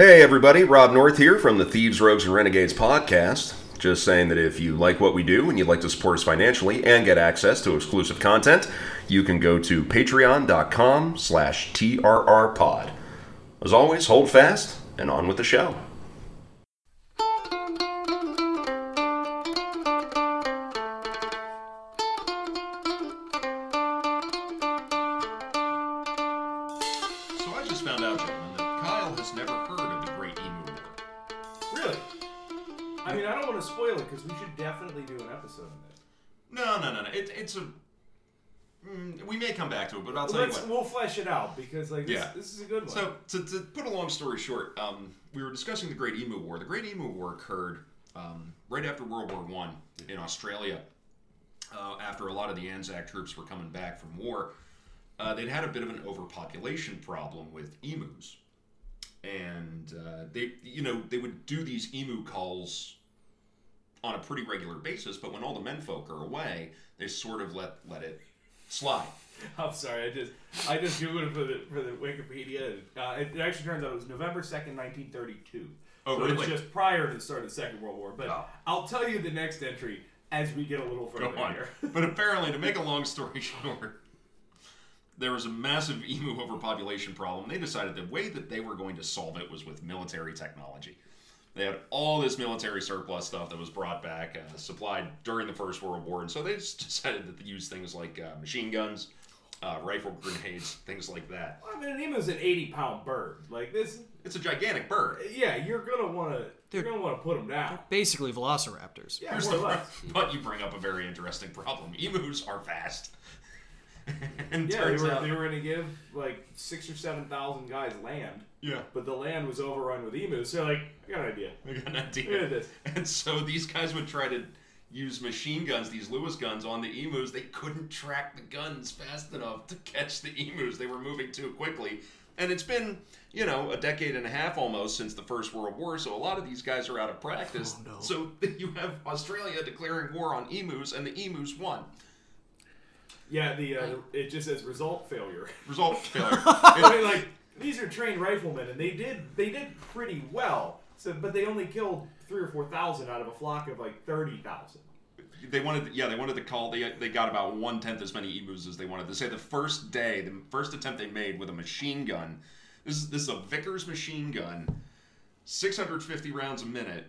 Hey, everybody, Rob North here from the Thieves, Rogues, and Renegades podcast. Just saying that if you like what we do and you'd like to support us financially and get access to exclusive content, you can go to patreon.com slash trrpod. As always, hold fast and on with the show. Come back to it, but I'll tell Let's, you what. we'll flesh it out because like this, Yeah. this is a good one. So, to, to put a long story short, um, we were discussing the Great Emu War. The Great Emu War occurred um, right after World War One in Australia. Uh, after a lot of the Anzac troops were coming back from war, uh, they'd had a bit of an overpopulation problem with emus, and uh, they, you know, they would do these emu calls on a pretty regular basis. But when all the menfolk are away, they sort of let let it slide. I'm sorry, I just I just googled it for the for the Wikipedia. Uh, it, it actually turns out it was November second, 1932. Oh, so really? It's just prior to the start of the Second World War. But Oh. I'll tell you the next entry as we get a little further Go on. here. but apparently, to make a long story short, there was a massive emu overpopulation problem. They decided the way that they were going to solve it was with military technology. They had all this military surplus stuff that was brought back, uh, supplied during the First World War, and so they just decided to use things like uh, machine guns, uh, rifle grenades, things like that. I mean, an emu's an 80 pound bird. Like this, It's a gigantic bird. yeah, you're gonna want to you're gonna want to put them down. Basically, velociraptors. Yeah, Here's more the or less. but you bring up a very interesting problem. Emus are fast. and Yeah, they were, out, they were going to give like six or seven thousand guys land, yeah. but the land was overrun with emus. So like, I got an idea. I got an idea. Look at this. And so these guys would try to use machine guns, these Lewis guns, on the emus. They couldn't track the guns fast enough to catch the emus. They were moving too quickly. And it's been, you know, a decade and a half almost since the First World War, so a lot of these guys are out of practice. Oh, no. So you have Australia declaring war on emus, and the emus won. Yeah, the uh, it just says result failure. Result failure. I mean, like these are trained riflemen, and they did they did pretty well. So, but they only killed three or four thousand out of a flock of like thirty thousand. They wanted, yeah, they wanted to call. They they got about one tenth as many emus as they wanted. to say the first day, the first attempt they made with a machine gun. This is this is a Vickers machine gun, 650 rounds a minute.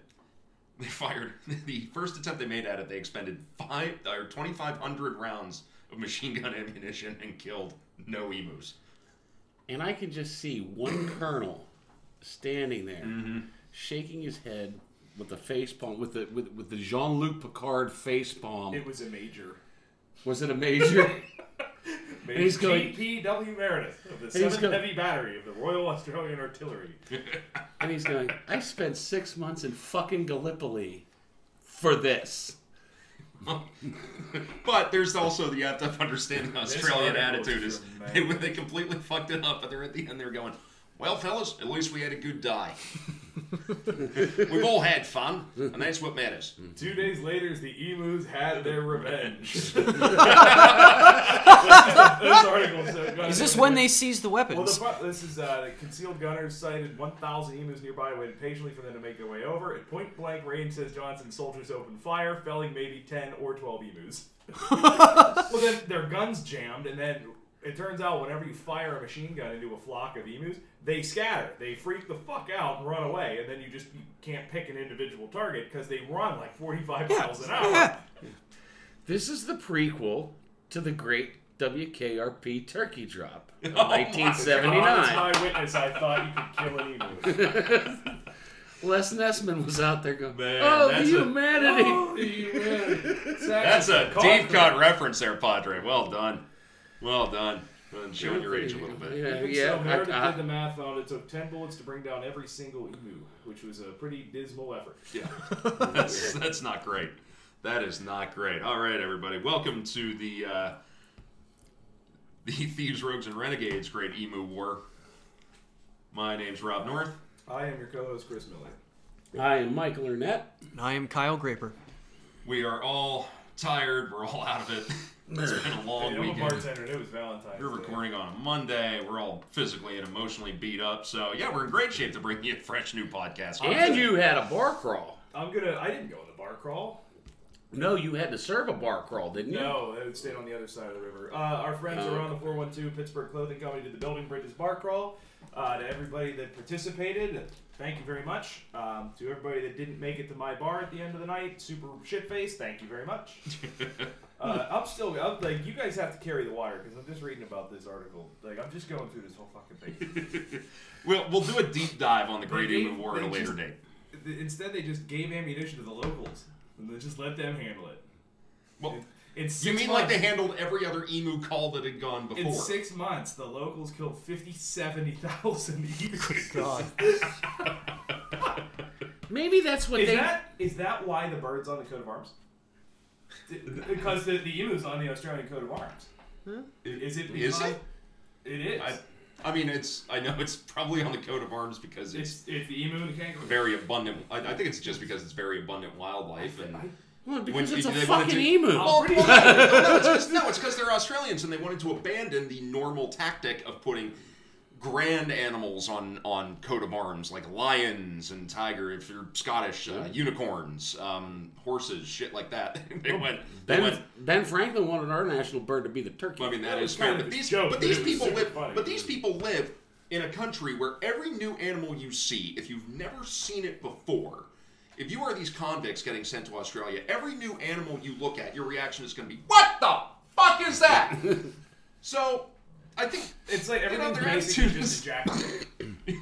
They fired the first attempt they made at it. They expended five or 2,500 rounds of machine gun ammunition and killed no emus. And I can just see one colonel standing there, Mm-hmm. shaking his head with the face palm, with the with, with the Jean Luc Picard face palm. It was a major. Was it a major? Major he's going- G.P.W. Meredith of the Seventh going- Heavy Battery of the Royal Australian Artillery. and he's going, I spent six months in fucking Gallipoli for this. But there's also the you have to understand the Australian attitude is they, they completely fucked it up, but they're at the end they're going, well, fellas, at least we had a good day. We've all had fun, and that's what matters. Two days later, the emus had their revenge. this article said- Is this when they seized the Well, the, weapons? pro- this is uh, the concealed gunners sighted 1,000 emus nearby, waited patiently for them to make their way over. At point blank range, says Johnson, soldiers opened fire, felling maybe 10 or 12 emus. well, then their guns jammed, and then it turns out whenever you fire a machine gun into a flock of emus, they scatter. They freak the fuck out and run away, and then you just you can't pick an individual target because they run like 45 miles an hour. This is the prequel to the great WKRP turkey drop of Oh my Honest 1979. eyewitness, I thought you could kill an emu. Les Nessman was out there going, Man, "Oh, that's the a- humanity!" Oh, that's a Coffee. deep cut reference there, Padre. Well done. Well done. Well, Showing your age a little bit. Yeah, Even yeah. so, Meredith I- I- did the math on it. Took ten bullets to bring down every single emu, which was a pretty dismal effort. Yeah, that's that's not great. That is not great. All right, everybody, welcome to the uh, the Thieves, Rogues, and Renegades Great Emu War. My name's Rob North. I am your co-host Chris Miller. I am Michael Arnett. I am Kyle Graper. We are all tired. We're all out of it. It's been a long Hey, I'm a weekend. bartender, and it was Valentine's. We're Day. recording on a Monday. We're all physically and emotionally beat up. So yeah, we're in great shape to bring you a fresh new podcast. And you had a bar crawl. I'm gonna. I didn't go to the bar crawl. No, you had to serve a bar crawl, didn't you? No, it stayed on the other side of the river. Uh, our friends Oh. are on the 412 Pittsburgh Clothing Company did the Building Bridges Bar Crawl. Uh, to everybody that participated, thank you very much. Um, to everybody that didn't make it to my bar at the end of the night, super shit face, thank you very much. uh, I'm still I'm, like you guys have to carry the water because I'm just reading about this article. Like I'm just going through this whole fucking thing. we'll we'll do a deep dive on the Great Emu War at a later just- date. Instead, they just gave ammunition to the locals and they just let them handle it. Well, In six you mean like they handled every other emu call that had gone before? In six months, the locals killed 50, 70,000 emus. God. Maybe that's what Is they. that is that why the bird's on the coat of arms? Because the, the emu's on the Australian coat of arms. Is it? Is because- it? It is. I, I mean, it's. I know it's probably on the coat of arms because it's it's it's the emu and the kangaroo. very abundant. I, I think it's just because it's very abundant wildlife and. I- Well, because when it's a fucking to- emu. I'll Well, no, no, it's 'cause- no, it's because they're Australians and they wanted to abandon the normal tactic of putting grand animals on on coat of arms like lions and tiger. If you're Scottish, uh, unicorns, um, horses, shit like that. they went. They Ben, went. ben Franklin wanted our national bird to be the turkey. I mean that That is fair, kind but of these joke, but but these people live funny. but these people live in a country where every new animal you see, if you've never seen it before, if you are these convicts getting sent to Australia, every new animal you look at, your reaction is going to be, "What the fuck is that?" so, I think It's like You know, everything's their basically just is- ejaculate.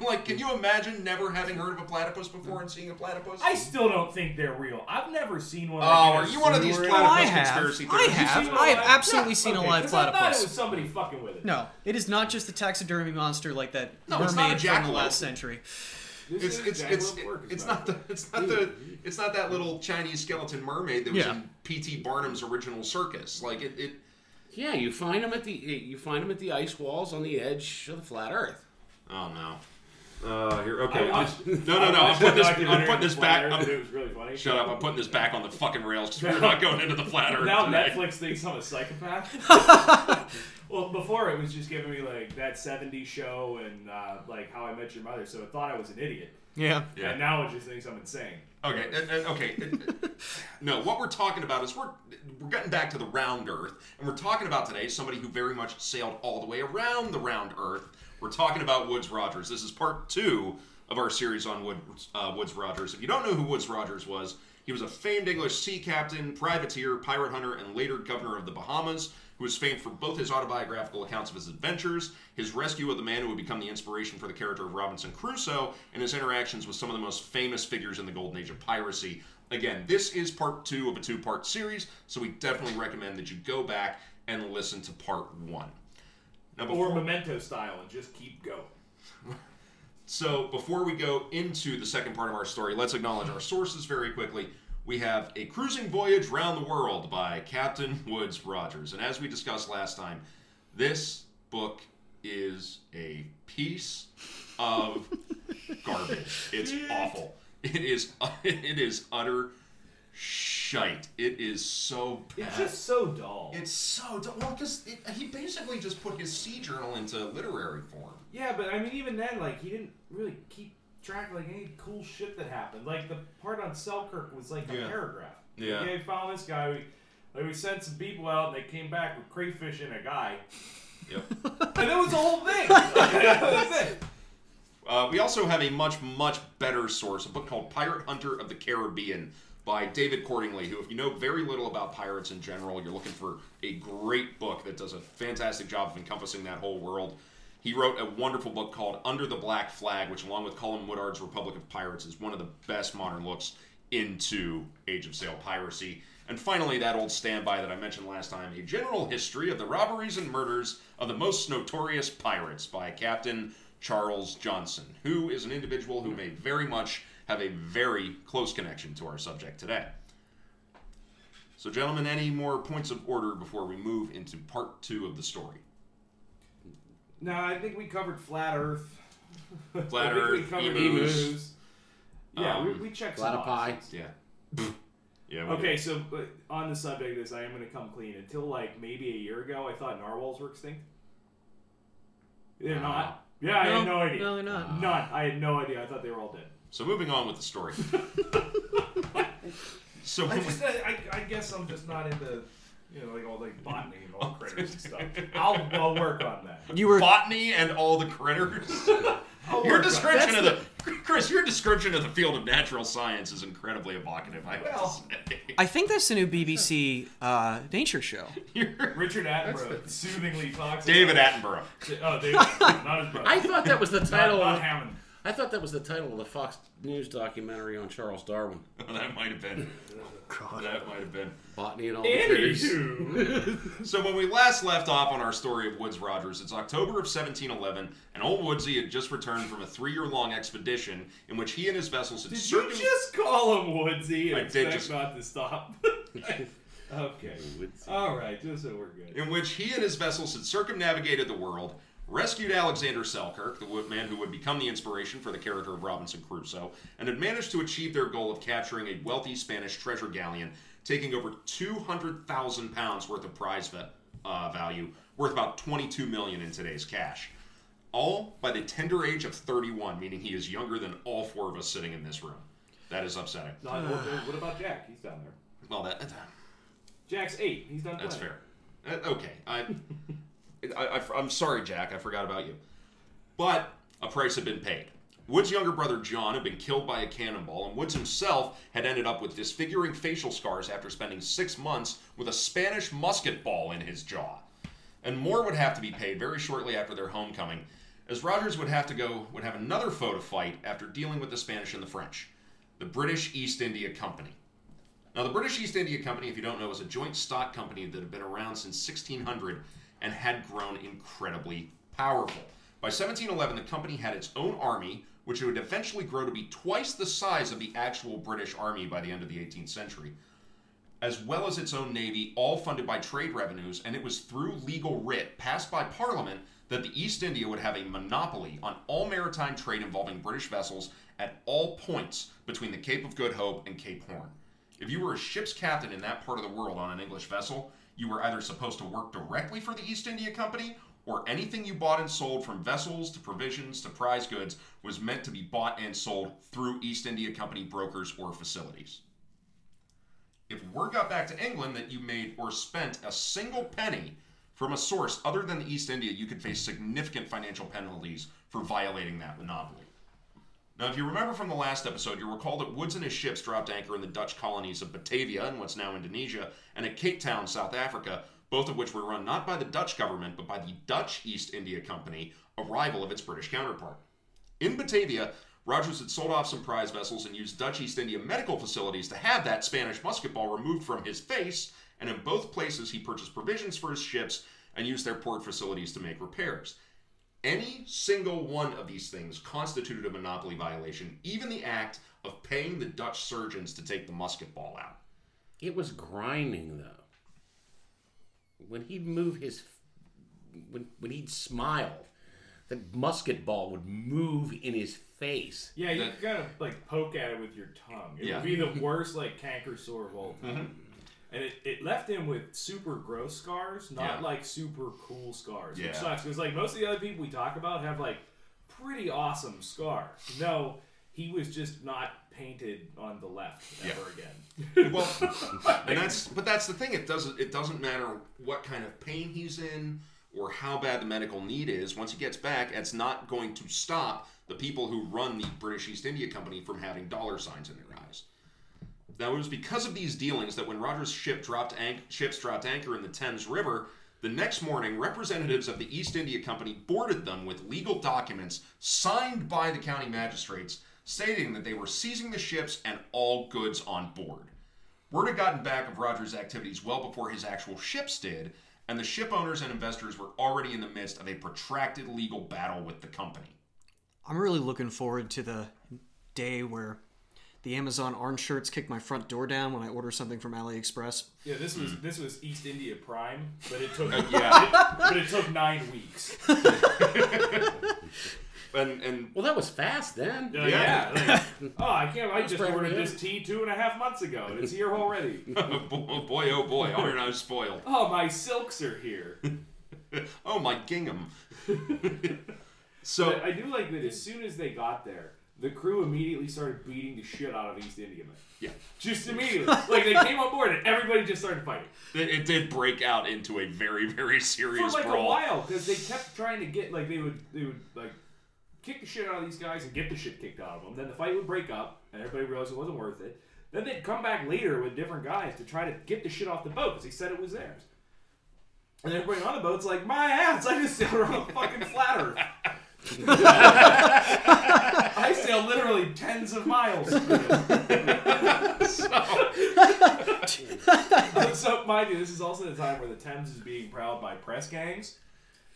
like, can you imagine never having heard of a platypus before and seeing a platypus? I still don't think they're real. I've never seen one. Like, Oh, in a are you one of zoo these or platypus Oh, I anything. have. conspiracy I theories? have. seen I have absolutely Yeah, seen a live live 'cause I thought it platypus. was somebody fucking with it. No, it is not just a taxidermy monster like that No, it's not a mermaid from the last century. This It's it's it's work it's not the it's not the it's not that little Chinese skeleton mermaid that was Yeah. in P.T. Barnum's original circus. Like it, it yeah, you find them at the you find them at the ice walls on the edge of the flat Earth. Oh no. Uh, here. Okay. I watched- no, no, I no. I'm watched putting the this. I'm documentary putting this the back. flat Earth, I'm, it was really funny. shut up. I'm putting this back on the fucking rails because we're not going into the flat Earth Now today. Netflix thinks I'm a psychopath. well, before it was just giving me like that '70s show and uh, like How I Met Your Mother, so it thought I was an idiot. Yeah. Yeah. And now it just thinks I'm insane. Okay, and, and- okay. no, what we're talking about is we're we're getting back to the round Earth, and we're talking about today somebody who very much sailed all the way around the round Earth. We're talking about Woodes Rogers. This is part two of our series on Woodes, uh, Woodes Rogers. If you don't know who Woodes Rogers was, he was a famed English sea captain, privateer, pirate hunter, and later governor of the Bahamas, who was famed for both his autobiographical accounts of his adventures, his rescue of the man who would become the inspiration for the character of Robinson Crusoe, and his interactions with some of the most famous figures in the golden age of piracy. Again, this is part two of a two part series, so we definitely recommend that you go back and listen to part one. Now, Or Memento style and just keep going. so before we go into the second part of our story, let's acknowledge our sources very quickly. We have A Cruising Voyage Round the World by Captain Woodes Rogers. And as we discussed last time, this book is a piece of garbage. It's awful. It is it is utter shite. It is so bad. It's just so dull. It's so dull. Well, because he basically just put his sea journal into literary form. Yeah, but I mean, even then, like, he didn't really keep track of like any cool shit that happened. Like the part on Selkirk was like a paragraph. Yeah. Like, we found this guy. We, like, we sent some people out, and they came back with crayfish and a guy. Yep. And that was the whole thing. that it. Uh, we also have a much, much better source, a book called Pirate Hunter of the Caribbean by David Cordingly, who, if you know very little about pirates in general, you're looking for a great book that does a fantastic job of encompassing that whole world. He wrote a wonderful book called Under the Black Flag, which, along with Colin Woodard's Republic of Pirates, is one of the best modern looks into Age of Sail piracy. And finally, that old standby that I mentioned last time A General History of the Robberies and Murders of the Most Notorious Pirates by Captain Charles Johnson, who is an individual who may very much have a very close connection to our subject today. So, gentlemen, any more points of order before we move into part two of the story? No, I think we covered flat Earth. Flat Earth, emus. emus. Yeah, we, Um, we checked some Platypi. boxes. Yeah. Yeah. Okay, did. so but on the subject of this, I am going to come clean. Until like maybe a year ago, I thought narwhals were extinct. They're Wow. not. Yeah, I had no idea. No, they're not. None. I had no idea. I thought they were all dead. So moving on with the story. so I just, I, I guess I'm just not into, you know, like all like botany and all the critters and stuff. I'll, I'll work on that. You were botany and all the critters. Your description of the Chris, your description of the field of natural science is incredibly evocative. I have Well, to say. I think that's the new BBC uh, nature show. Richard Attenborough soothingly talks. David about, Attenborough. Oh, David, not his brother. I thought that was the title. not of, Hammond. I thought that was the title of the Fox News documentary on Charles Darwin. that might have been. Oh, God. That might have been. Botany and all the critters. Anywho, So when we last left off on our story of Woodes Rogers, it's October of 1711, and old Woodsy had just returned from a three-year-long expedition in which he and his vessels had did you just call him Woodsy and I did expect just- not to stop? okay. All right, just so we're good. in which he and his vessels had circumnavigated the world, rescued Alexander Selkirk, the man who would become the inspiration for the character of Robinson Crusoe, and had managed to achieve their goal of capturing a wealthy Spanish treasure galleon, taking over 200,000 pounds worth of prize uh, value, worth about 22 million in today's cash. All by the tender age of 31, meaning he is younger than all four of us sitting in this room. That is upsetting. What, about Jack? He's down there. Well, that Jack's eight. He's done. That's playing. fair. Uh, okay, I, I, am sorry, Jack. I forgot about you. But a price had been paid. Wood's younger brother John had been killed by a cannonball, and Woodes himself had ended up with disfiguring facial scars after spending six months with a Spanish musket ball in his jaw. And more would have to be paid very shortly after their homecoming, as Rogers would have to go would have another foe to fight after dealing with the Spanish and the French, the British East India Company. Now, the British East India Company, if you don't know, is a joint stock company that had been around since 1600 and had grown incredibly powerful. By 1711, the company had its own army, which would eventually grow to be twice the size of the actual British army by the end of the 18th century, as well as its own navy, all funded by trade revenues, and it was through legal writ passed by Parliament that the East India would have a monopoly on all maritime trade involving British vessels at all points between the Cape of Good Hope and Cape Horn. If you were a ship's captain in that part of the world on an English vessel, you were either supposed to work directly for the East India Company, or anything you bought and sold from vessels to provisions to prize goods was meant to be bought and sold through East India Company brokers or facilities. If word got back to England that you made or spent a single penny from a source other than the East India, you could face significant financial penalties for violating that monopoly. Now, if you remember from the last episode, you'll recall that Woodes and his ships dropped anchor in the Dutch colonies of Batavia in what's now Indonesia and at Cape Town, South Africa, both of which were run not by the Dutch government but by the Dutch East India Company, a rival of its British counterpart. In Batavia, Rogers had sold off some prize vessels and used Dutch East India medical facilities to have that Spanish musket ball removed from his face, and in both places he purchased provisions for his ships and used their port facilities to make repairs. Any single one of these things constituted a monopoly violation, even the act of paying the Dutch surgeons to take the musket ball out. It was grinding though. When he'd move his, when when he'd smile, the musket ball would move in his face. Yeah, you That- gotta like poke at it with your tongue. It Yeah. would be the worst like canker sore of all time. Mm-hmm. And it, it left him with super gross scars, not Yeah. like super cool scars. Yeah. Which sucks because like most of the other people we talk about have like pretty awesome scars. No, he was just not painted on the left Yeah. ever again. Well, and that's but that's the thing. It doesn't it doesn't matter what kind of pain he's in or how bad the medical need is. Once he gets back, it's not going to stop the people who run the British East India Company from having dollar signs in their it was because of these dealings that when Rogers' ship dropped anch- ships dropped anchor in the Thames River, the next morning, representatives of the East India Company boarded them with legal documents signed by the county magistrates stating that they were seizing the ships and all goods on board. Word had gotten back of Rogers' activities well before his actual ships did, and the ship owners and investors were already in the midst of a protracted legal battle with the company. I'm really looking forward to the day where the Amazon orange shirts kick my front door down when I order something from AliExpress. yeah, this was this was East India Prime, but it took yeah. but it took nine weeks. and and Well, that was fast then. Uh, Yeah. yeah. like, oh, I can't. I just pretty ordered good. this tea two and a half months ago, and it's here already. Oh boy, oh boy, aren't I spoiled? oh, my silks are here. Oh my gingham. so But I do like that as soon as they got there, the crew immediately started beating the shit out of East Indiamen. yeah, Just immediately. like they came on board and everybody just started fighting. it, it did break out into a very very serious For like a while, because they kept trying to get like they would they would like kick the shit out of these guys and get the shit kicked out of them. Then the fight would break up and everybody realized it wasn't worth it. Then they'd come back later with different guys to try to get the shit off the boat because he said it was theirs. And everybody on the boat's like, my ass, I just sailed around a fucking flat earth. I sailed literally tens of miles. so, mind you, this is also the time where the Thames is being prowled by press gangs.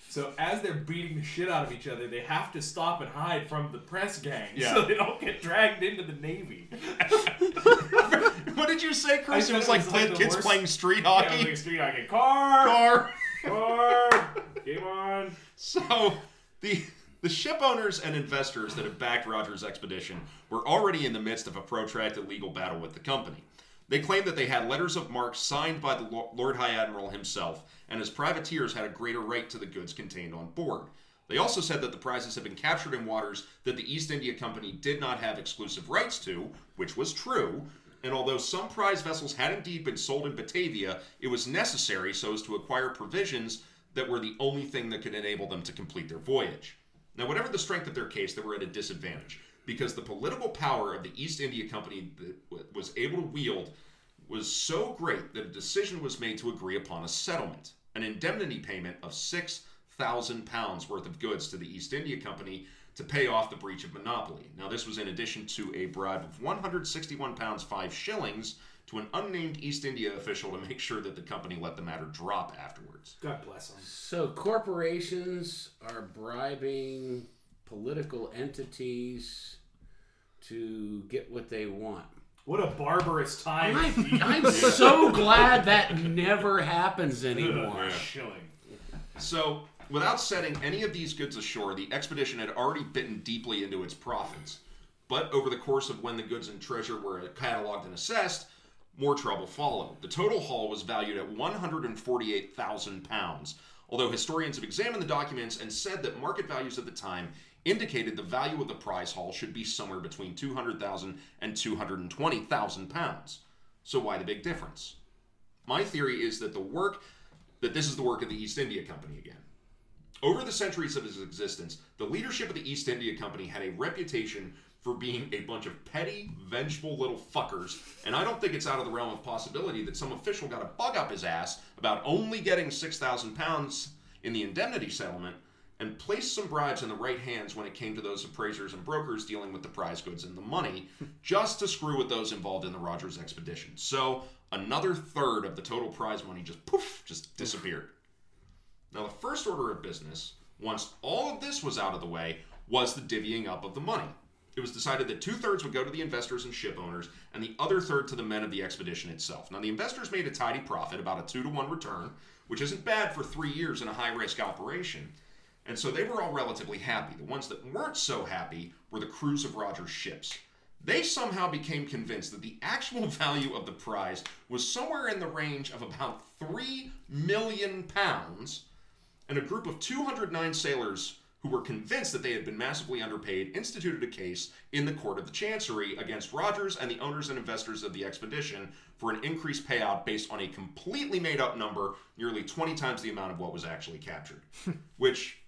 So, as they're beating the shit out of each other, they have to stop and hide from the press gangs Yeah. so they don't get dragged into the Navy. what did you say, Chris? It was like, it was like play- kids worst- playing street Yeah, hockey. like street hockey. Car! Car. Car! Game on! So the the ship owners and investors that have backed Rogers' expedition were already in the midst of a protracted legal battle with the company. They claimed that they had letters of marque signed by the Lord High Admiral himself, and as privateers had a greater right to the goods contained on board. They also said that the prizes had been captured in waters that the East India Company did not have exclusive rights to, which was true. And although some prize vessels had indeed been sold in Batavia, it was necessary so as to acquire provisions that were the only thing that could enable them to complete their voyage. Now, whatever the strength of their case, they were at a disadvantage because the political power of the East India Company that was able to wield was so great that a decision was made to agree upon a settlement, an indemnity payment of six thousand pounds worth of goods to the East India Company to pay off the breach of monopoly. Now, this was in addition to a bribe of 161 pounds five shillings to an unnamed East India official to make sure that the company let the matter drop afterwards. God bless them. So corporations are bribing political entities to get what they want. What a barbarous time. I'm, I'm so glad that never happens anymore. Shilling. So, without setting any of these goods ashore, the expedition had already bitten deeply into its profits. But over the course of when the goods and treasure were cataloged and assessed, more trouble followed. The total haul was valued at 148,000 pounds, although historians have examined the documents and said that market values at the time indicated the value of the prize haul should be somewhere between 200,000 and 220,000 pounds. So why the big difference? My theory is that the work that this is the work of the East India Company again. Over the centuries of its existence, the leadership of the East India Company had a reputation for being a bunch of petty, vengeful little fuckers, and I don't think it's out of the realm of possibility that some official got a bug up his ass about only getting 6,000 pounds in the indemnity settlement and placed some bribes in the right hands when it came to those appraisers and brokers dealing with the prize goods and the money, just to screw with those involved in the Rogers expedition. So, another third of the total prize money just poof, just disappeared. Now, the first order of business, once all of this was out of the way, was the divvying up of the money. It was decided that two thirds would go to the investors and ship owners, and the other third to the men of the expedition itself. Now, the investors made a tidy profit, about a two to one return, which isn't bad for three years in a high risk operation. And so they were all relatively happy. The ones that weren't so happy were the crews of Rogers' ships. They somehow became convinced that the actual value of the prize was somewhere in the range of about 3 million pounds, and a group of 209 sailors who were convinced that they had been massively underpaid instituted a case in the court of the chancery against Rogers and the owners and investors of the expedition for an increased payout based on a completely made up number, nearly 20 times the amount of what was actually captured, which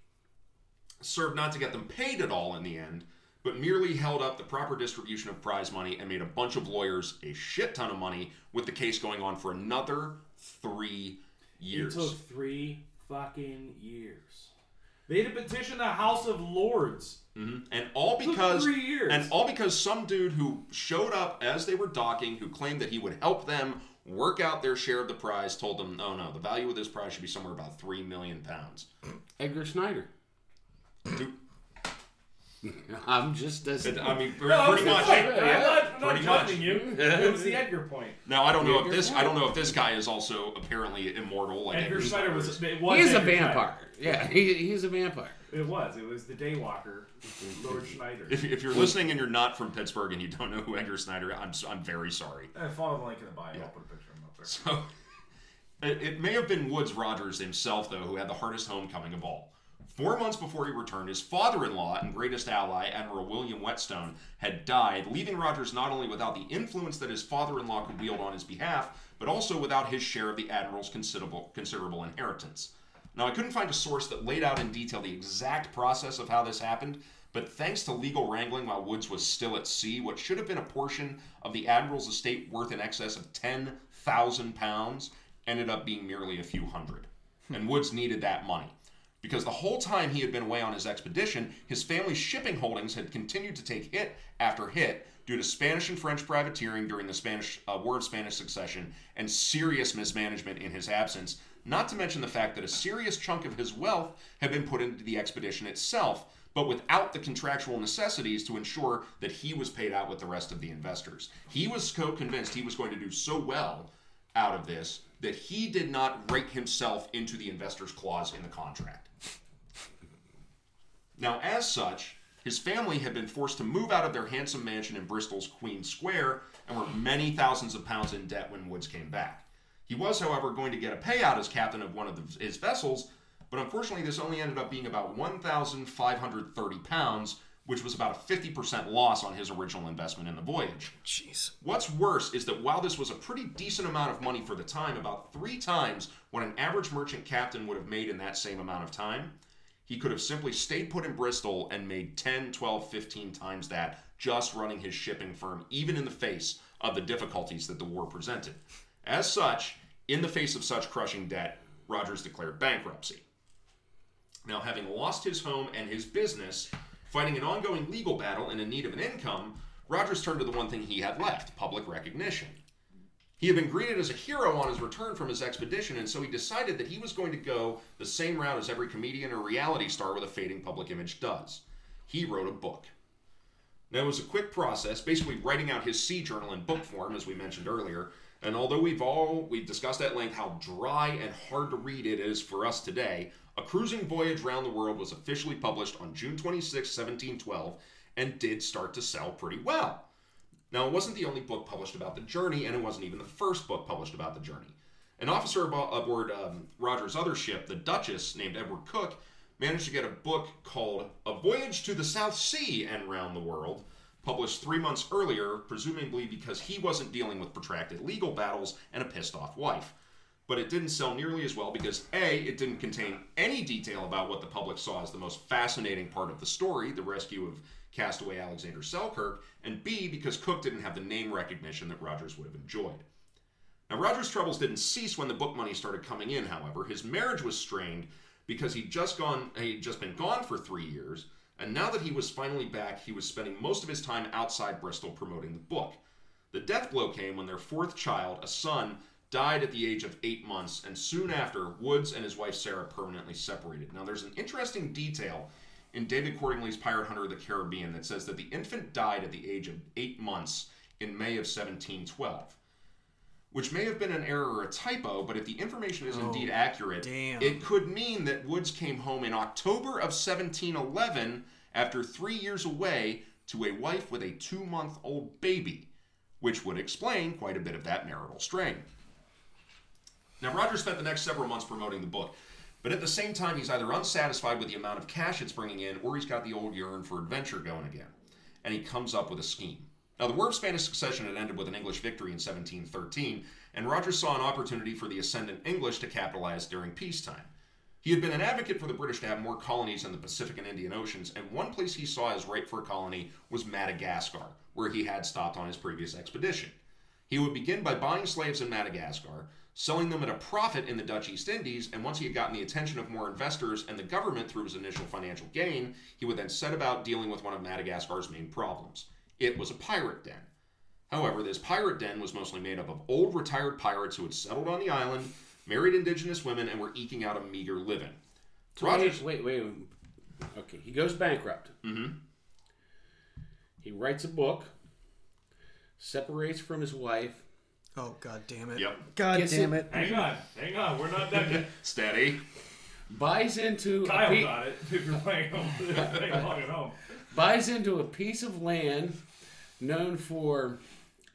served not to get them paid at all in the end, but merely held up the proper distribution of prize money and made a bunch of lawyers a shit ton of money with the case going on for another three years. It took three fucking years. They had to petition the House of Lords. Mm-hmm. And all because three years. and all because some dude who showed up as they were docking, who claimed that he would help them work out their share of the prize, told them, "Oh no, the value of this prize should be somewhere about three million pounds." Edgar Snyder. Dude, I'm just as I mean, pretty, No, that was pretty the much. Point. I'm not, I'm not Pretty much. you. It was the Edgar point. Now I don't know if Edgar this I don't know if this guy is also apparently immortal. Like Edgar Edgar Snyder Snyder was. is. It was he is a Edgar Snyder. vampire. Yeah, he, he's a vampire. It was. It was the Daywalker, Lord Schneider. If, if you're listening and you're not from Pittsburgh and you don't know who Edgar Snyder is, I'm, s- I'm very sorry. Uh, follow the link in the bio. I'll put a picture of him up there. So it, it may have been Woodes Rogers himself, though, who had the hardest homecoming of all. Four months before he returned, his father in law and greatest ally, Admiral William Whetstone, had died, leaving Rogers not only without the influence that his father in law could wield on his behalf, but also without his share of the Admiral's considerable, considerable inheritance. Now, I couldn't find a source that laid out in detail the exact process of how this happened, but thanks to legal wrangling while Woodes was still at sea, what should have been a portion of the Admiral's estate worth in excess of 10,000 pounds ended up being merely a few hundred. And Woodes needed that money. Because the whole time he had been away on his expedition, his family's shipping holdings had continued to take hit after hit due to Spanish and French privateering during the Spanish uh, War of Spanish Succession and serious mismanagement in his absence, not to mention the fact that a serious chunk of his wealth had been put into the expedition itself, but without the contractual necessities to ensure that he was paid out with the rest of the investors. He was so convinced he was going to do so well out of this that he did not rake himself into the investor's clause in the contract. Now, as such, his family had been forced to move out of their handsome mansion in Bristol's Queen Square and were many thousands of pounds in debt when Woodes came back. He was, however, going to get a payout as captain of one of the, his vessels, but unfortunately, this only ended up being about 1,530 pounds, which was about a 50% loss on his original investment in the voyage. Jeez. What's worse is that while this was a pretty decent amount of money for the time, about three times what an average merchant captain would have made in that same amount of time, he could have simply stayed put in Bristol and made 10, 12, 15 times that just running his shipping firm, even in the face of the difficulties that the war presented. As such, in the face of such crushing debt, Rogers declared bankruptcy. Now, having lost his home and his business, fighting an ongoing legal battle and in need of an income, Rogers turned to the one thing he had left public recognition. He had been greeted as a hero on his return from his expedition, and so he decided that he was going to go the same route as every comedian or reality star with a fading public image does. He wrote a book. Now, it was a quick process, basically writing out his sea journal in book form, as we mentioned earlier. And although we've all we've discussed at length how dry and hard to read it is for us today, A Cruising Voyage Round the World was officially published on June 26, 1712, and did start to sell pretty well. Now, it wasn't the only book published about the journey, and it wasn't even the first book published about the journey. An officer abo- aboard um, Roger's other ship, the Duchess, named Edward Cooke, managed to get a book called A Voyage to the South Sea and Round the World, published three months earlier, presumably because he wasn't dealing with protracted legal battles and a pissed off wife. But it didn't sell nearly as well because A, it didn't contain any detail about what the public saw as the most fascinating part of the story, the rescue of castaway Alexander Selkirk, and B, because Cooke didn't have the name recognition that Rogers would have enjoyed. Now, Roger's troubles didn't cease when the book money started coming in, however. His marriage was strained because he'd just gone he'd just been gone for three years, and now that he was finally back, he was spending most of his time outside Bristol promoting the book. The death blow came when their fourth child, a son, died at the age of eight months, and soon after, Woodes and his wife Sarah permanently separated. Now, there's an interesting detail in David Cordingly's Pirate Hunter of the Caribbean that says that the infant died at the age of eight months in May of 1712 which may have been an error or a typo, but if the information is indeed oh, accurate, damn. it could mean that Woodes came home in October of 1711 after three years away to a wife with a two month old baby, which would explain quite a bit of that marital strain. Now, Roger spent the next several months promoting the book, but at the same time, he's either unsatisfied with the amount of cash it's bringing in, or he's got the old yearn for adventure going again. And he comes up with a scheme. Now, the War of Spanish Succession had ended with an English victory in 1713, and Rogers saw an opportunity for the ascendant English to capitalize during peacetime. He had been an advocate for the British to have more colonies in the Pacific and Indian Oceans, and one place he saw as ripe for a colony was Madagascar, where he had stopped on his previous expedition. He would begin by buying slaves in Madagascar, selling them at a profit in the Dutch East Indies, and once he had gotten the attention of more investors and the government through his initial financial gain, he would then set about dealing with one of Madagascar's main problems. It was a pirate den. However, this pirate den was mostly made up of old retired pirates who had settled on the island, married indigenous women, and were eking out a meager living. So Rogers, wait, wait, wait. Okay, he goes bankrupt. Mm-hmm. He writes a book, separates from his wife, Oh god damn it. Yep. God Gets damn it- it. Hang on, hang on. We're not done yet. steady. buys into a Kyle pe- got it. If you're playing home, playing along at home. buys into a piece of land known for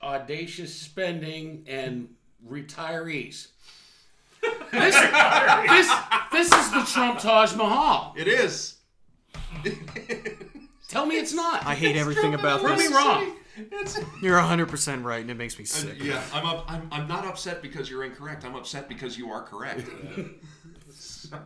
audacious spending and retirees. This, this, this is the Trump Taj Mahal. It is. Tell me it's not. I hate everything about Prove me this. wrong. It's, You're 100% right, and it makes me sick. yeah, I'm, up, I'm I'm not upset because you're incorrect. I'm upset because you are correct. so,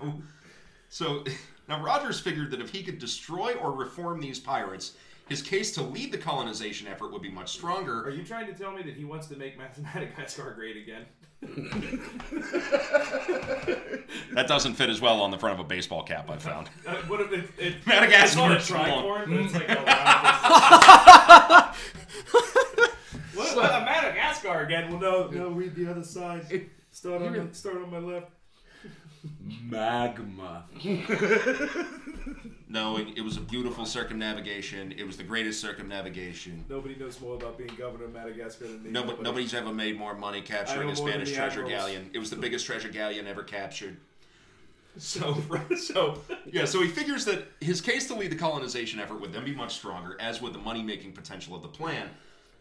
so now Rogers figured that if he could destroy or reform these pirates, his case to lead the colonization effort would be much stronger. Are you trying to tell me that he wants to make Madagascar great again? That doesn't fit as well on the front of a baseball cap. I found. Uh, what if it, it, Madagascar It's not a tricorn, but it's like a round. what, what, Madagascar again? Well, no, no, read the other side. Start on, the, start on my left. Magma. No, it, it was a beautiful circumnavigation. It was the greatest circumnavigation. Nobody knows more about being governor of Madagascar than me. No, nobody's ever made more money capturing a Spanish treasure admirals. galleon. It was the biggest treasure galleon ever captured. So, so yeah, so he figures that his case to lead the colonization effort would then be much stronger, as would the money-making potential of the plan.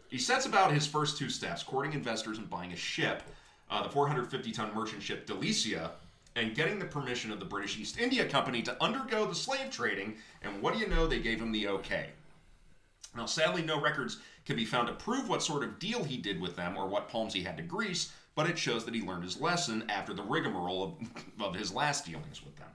He sets about his first two steps: courting investors and buying a ship, uh, the 450-ton merchant ship Delicia, and getting the permission of the British East India Company to undergo the slave trading. And what do you know? They gave him the okay. Now, sadly, no records can be found to prove what sort of deal he did with them or what palms he had to grease, but it shows that he learned his lesson after the rigmarole of, of his last dealings with them.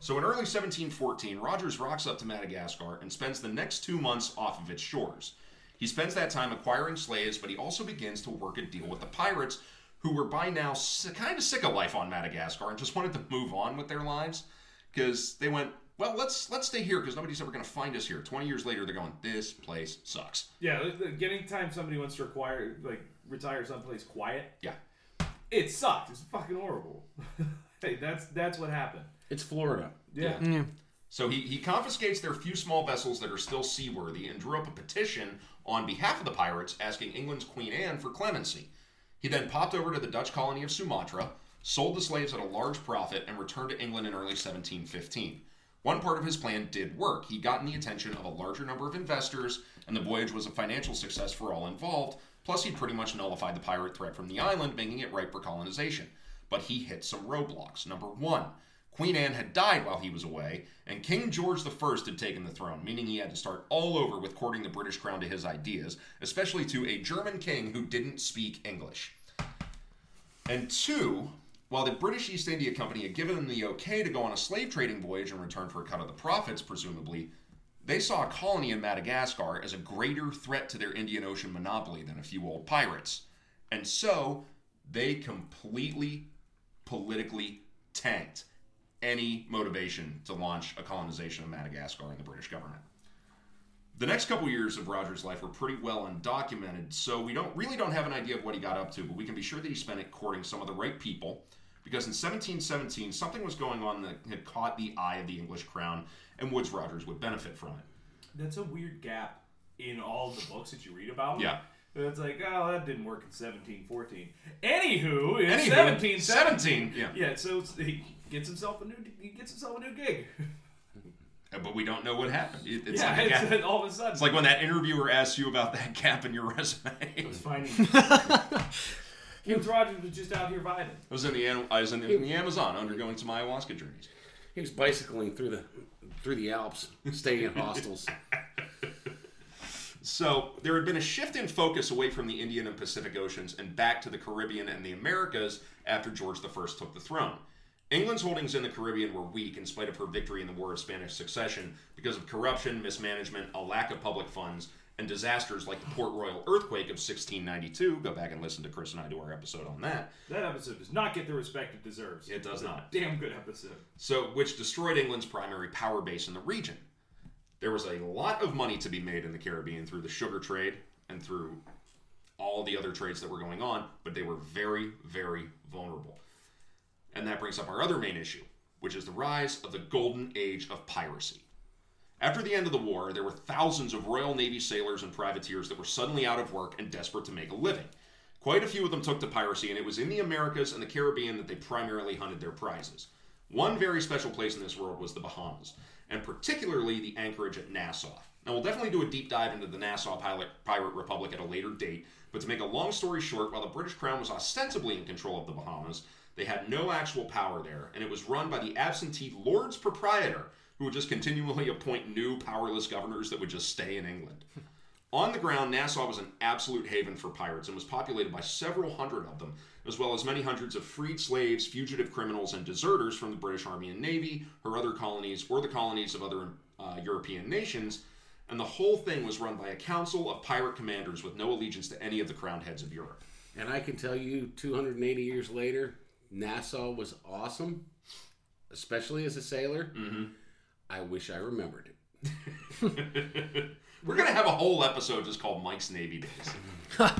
So, in early 1714, Rogers rocks up to Madagascar and spends the next two months off of its shores. He spends that time acquiring slaves, but he also begins to work a deal with the pirates, who were by now kind of sick of life on Madagascar and just wanted to move on with their lives because they went, well, let's let's stay here because nobody's ever going to find us here. Twenty years later, they're going, this place sucks. Yeah, getting time somebody wants to acquire, like, retire someplace quiet, Yeah, it sucks. It's fucking horrible. hey, that's that's what happened. It's Florida. Yeah. Yeah. So he, he confiscates their few small vessels that are still seaworthy and drew up a petition on behalf of the pirates asking England's Queen Anne for clemency. He then popped over to the Dutch colony of Sumatra, sold the slaves at a large profit, and returned to England in early 1715. One part of his plan did work. He got in the attention of a larger number of investors, and the voyage was a financial success for all involved. Plus, he pretty much nullified the pirate threat from the island, making it ripe for colonization. But he hit some roadblocks. Number one, Queen Anne had died while he was away, and King George I had taken the throne, meaning he had to start all over with courting the British crown to his ideas, especially to a German king who didn't speak English. And two, while the British East India Company had given them the okay to go on a slave trading voyage in return for a cut of the profits, presumably, they saw a colony in Madagascar as a greater threat to their Indian Ocean monopoly than a few old pirates. And so they completely politically tanked any motivation to launch a colonization of Madagascar in the British government. The next couple years of Rogers' life were pretty well undocumented, so we don't really don't have an idea of what he got up to, but we can be sure that he spent it courting some of the right people, because in 1717 something was going on that had caught the eye of the English crown, and Woodes Rogers would benefit from it. That's a weird gap in all the books that you read about. Yeah. It's like, oh, that didn't work in 1714. Anywho, in 1717. yeah. Yeah, so he gets himself a new he gets himself a new gig. Uh, But we don't know what happened. It- it's, yeah, like it's, all of a sudden. it's like when that interviewer asks you about that gap in your resume. It's finding. Woodes Rogers was just out here vibing. I was in the An- I was in the, in the Amazon undergoing some ayahuasca journeys. He was bicycling through the through the Alps, staying in hostels. So there had been a shift in focus away from the Indian and Pacific Oceans and back to the Caribbean and the Americas after George I took the throne. England's holdings in the Caribbean were weak in spite of her victory in the War of Spanish Succession because of corruption, mismanagement, a lack of public funds, and disasters like the Port Royal earthquake of 1692. Go back and listen to Chris and I do our episode on that. That episode does not get the respect it deserves. It does not. Damn good episode. so which destroyed England's primary power base in the region. There was a lot of money to be made in the Caribbean through the sugar trade and through all the other trades that were going on, but they were very, very vulnerable. And that brings up our other main issue, which is the rise of the golden age of piracy. After the end of the war, there were thousands of Royal Navy sailors and privateers that were suddenly out of work and desperate to make a living. Quite a few of them took to piracy, and it was in the Americas and the Caribbean that they primarily hunted their prizes. One very special place in this world was the Bahamas, and particularly the anchorage at Nassau. Now, we'll definitely do a deep dive into the Nassau Pirate, Republic at a later date, but to make a long story short, while the British Crown was ostensibly in control of the Bahamas, they had no actual power there, and it was run by the absentee Lords Proprietor, who would just continually appoint new powerless governors that would just stay in England. On the ground, Nassau was an absolute haven for pirates and was populated by several hundred of them, as well as many hundreds of freed slaves, fugitive criminals, and deserters from the British Army and Navy, her other colonies, or the colonies of other uh, European nations. And the whole thing was run by a council of pirate commanders with no allegiance to any of the crowned heads of Europe. And I can tell you, 280 years later, Nassau was awesome, especially as a sailor. Mm-hmm. I wish I remembered it. We're gonna have a whole episode just called Mike's Navy Days.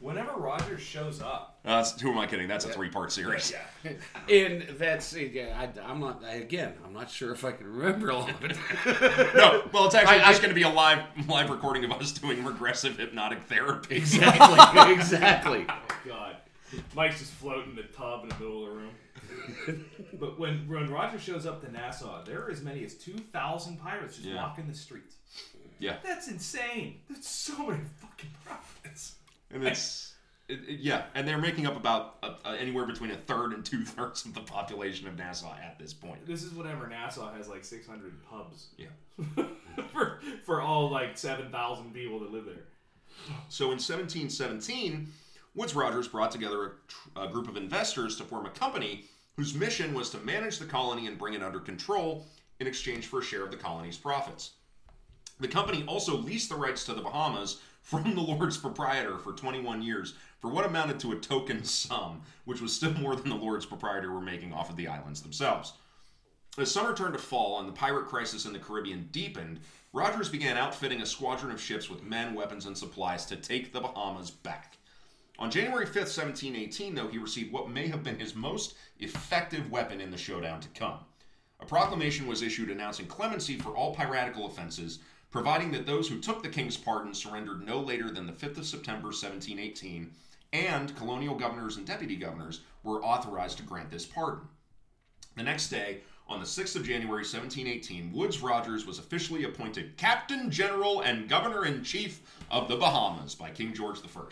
Whenever Rogers shows up, Uh, that's- who am I kidding? That's a three-part series. yeah, And that's yeah, I, I'm not again. I'm not sure if I can remember all of it. No, well, it's actually I- just going to be a live live recording of us doing regressive hypnotic therapy. exactly, exactly. God, Mike's just floating in the tub in the middle of the room. but when when Roger shows up to Nassau, there are as many as two thousand pirates just Yeah. walking the streets. Yeah, That's insane. That's so many fucking pirates. and it's it, it- yeah, and they're making up about uh, uh, anywhere between a third and two thirds of the population of Nassau at this point. This is whatever Nassau has like six hundred pubs Yeah. for for all like seven thousand people that live there. So in 1717, Woodes Rogers brought together a, tr- a group of investors to form a company whose mission was to manage the colony and bring it under control in exchange for a share of the colony's profits. The company also leased the rights to the Bahamas from the Lord's proprietor for 21 years for what amounted to a token sum, which was still more than the Lord's proprietor were making off of the islands themselves. As summer turned to fall and the pirate crisis in the Caribbean deepened, Rogers began outfitting a squadron of ships with men, weapons, and supplies to take the Bahamas back. On January 5th, 1718, though, he received what may have been his most effective weapon in the showdown to come. A proclamation was issued announcing clemency for all piratical offenses, providing that those who took the king's pardon surrendered no later than the 5th of September, 1718, and colonial governors and deputy governors were authorized to grant this pardon. The next day, on the 6th of January 1718, Woodes Rogers was officially appointed Captain General and Governor in Chief of the Bahamas by King George I.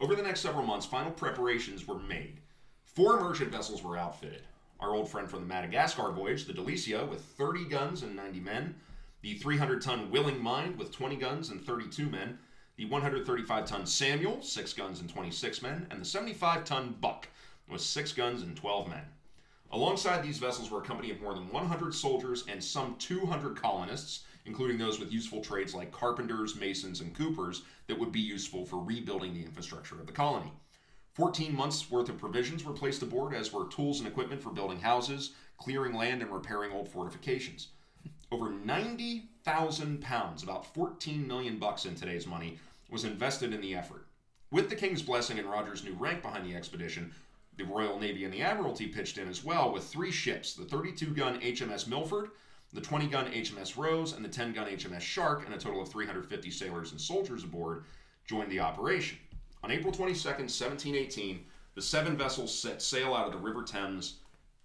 Over the next several months, final preparations were made. Four merchant vessels were outfitted. Our old friend from the Madagascar voyage, the Delicia, with 30 guns and 90 men, the 300 ton Willing Mind with 20 guns and 32 men, the 135 ton Samuel, 6 guns and 26 men, and the 75 ton Buck, with 6 guns and 12 men. Alongside these vessels were a company of more than 100 soldiers and some 200 colonists, including those with useful trades like carpenters, masons, and coopers that would be useful for rebuilding the infrastructure of the colony. 14 months' worth of provisions were placed aboard, as were tools and equipment for building houses, clearing land, and repairing old fortifications. Over 90,000 pounds, about 14 million bucks in today's money, was invested in the effort. With the king's blessing and Rogers' new rank behind the expedition, the Royal Navy and the Admiralty pitched in as well with three ships the 32 gun HMS Milford, the 20 gun HMS Rose, and the 10 gun HMS Shark, and a total of 350 sailors and soldiers aboard, joined the operation. On April 22, 1718, the seven vessels set sail out of the River Thames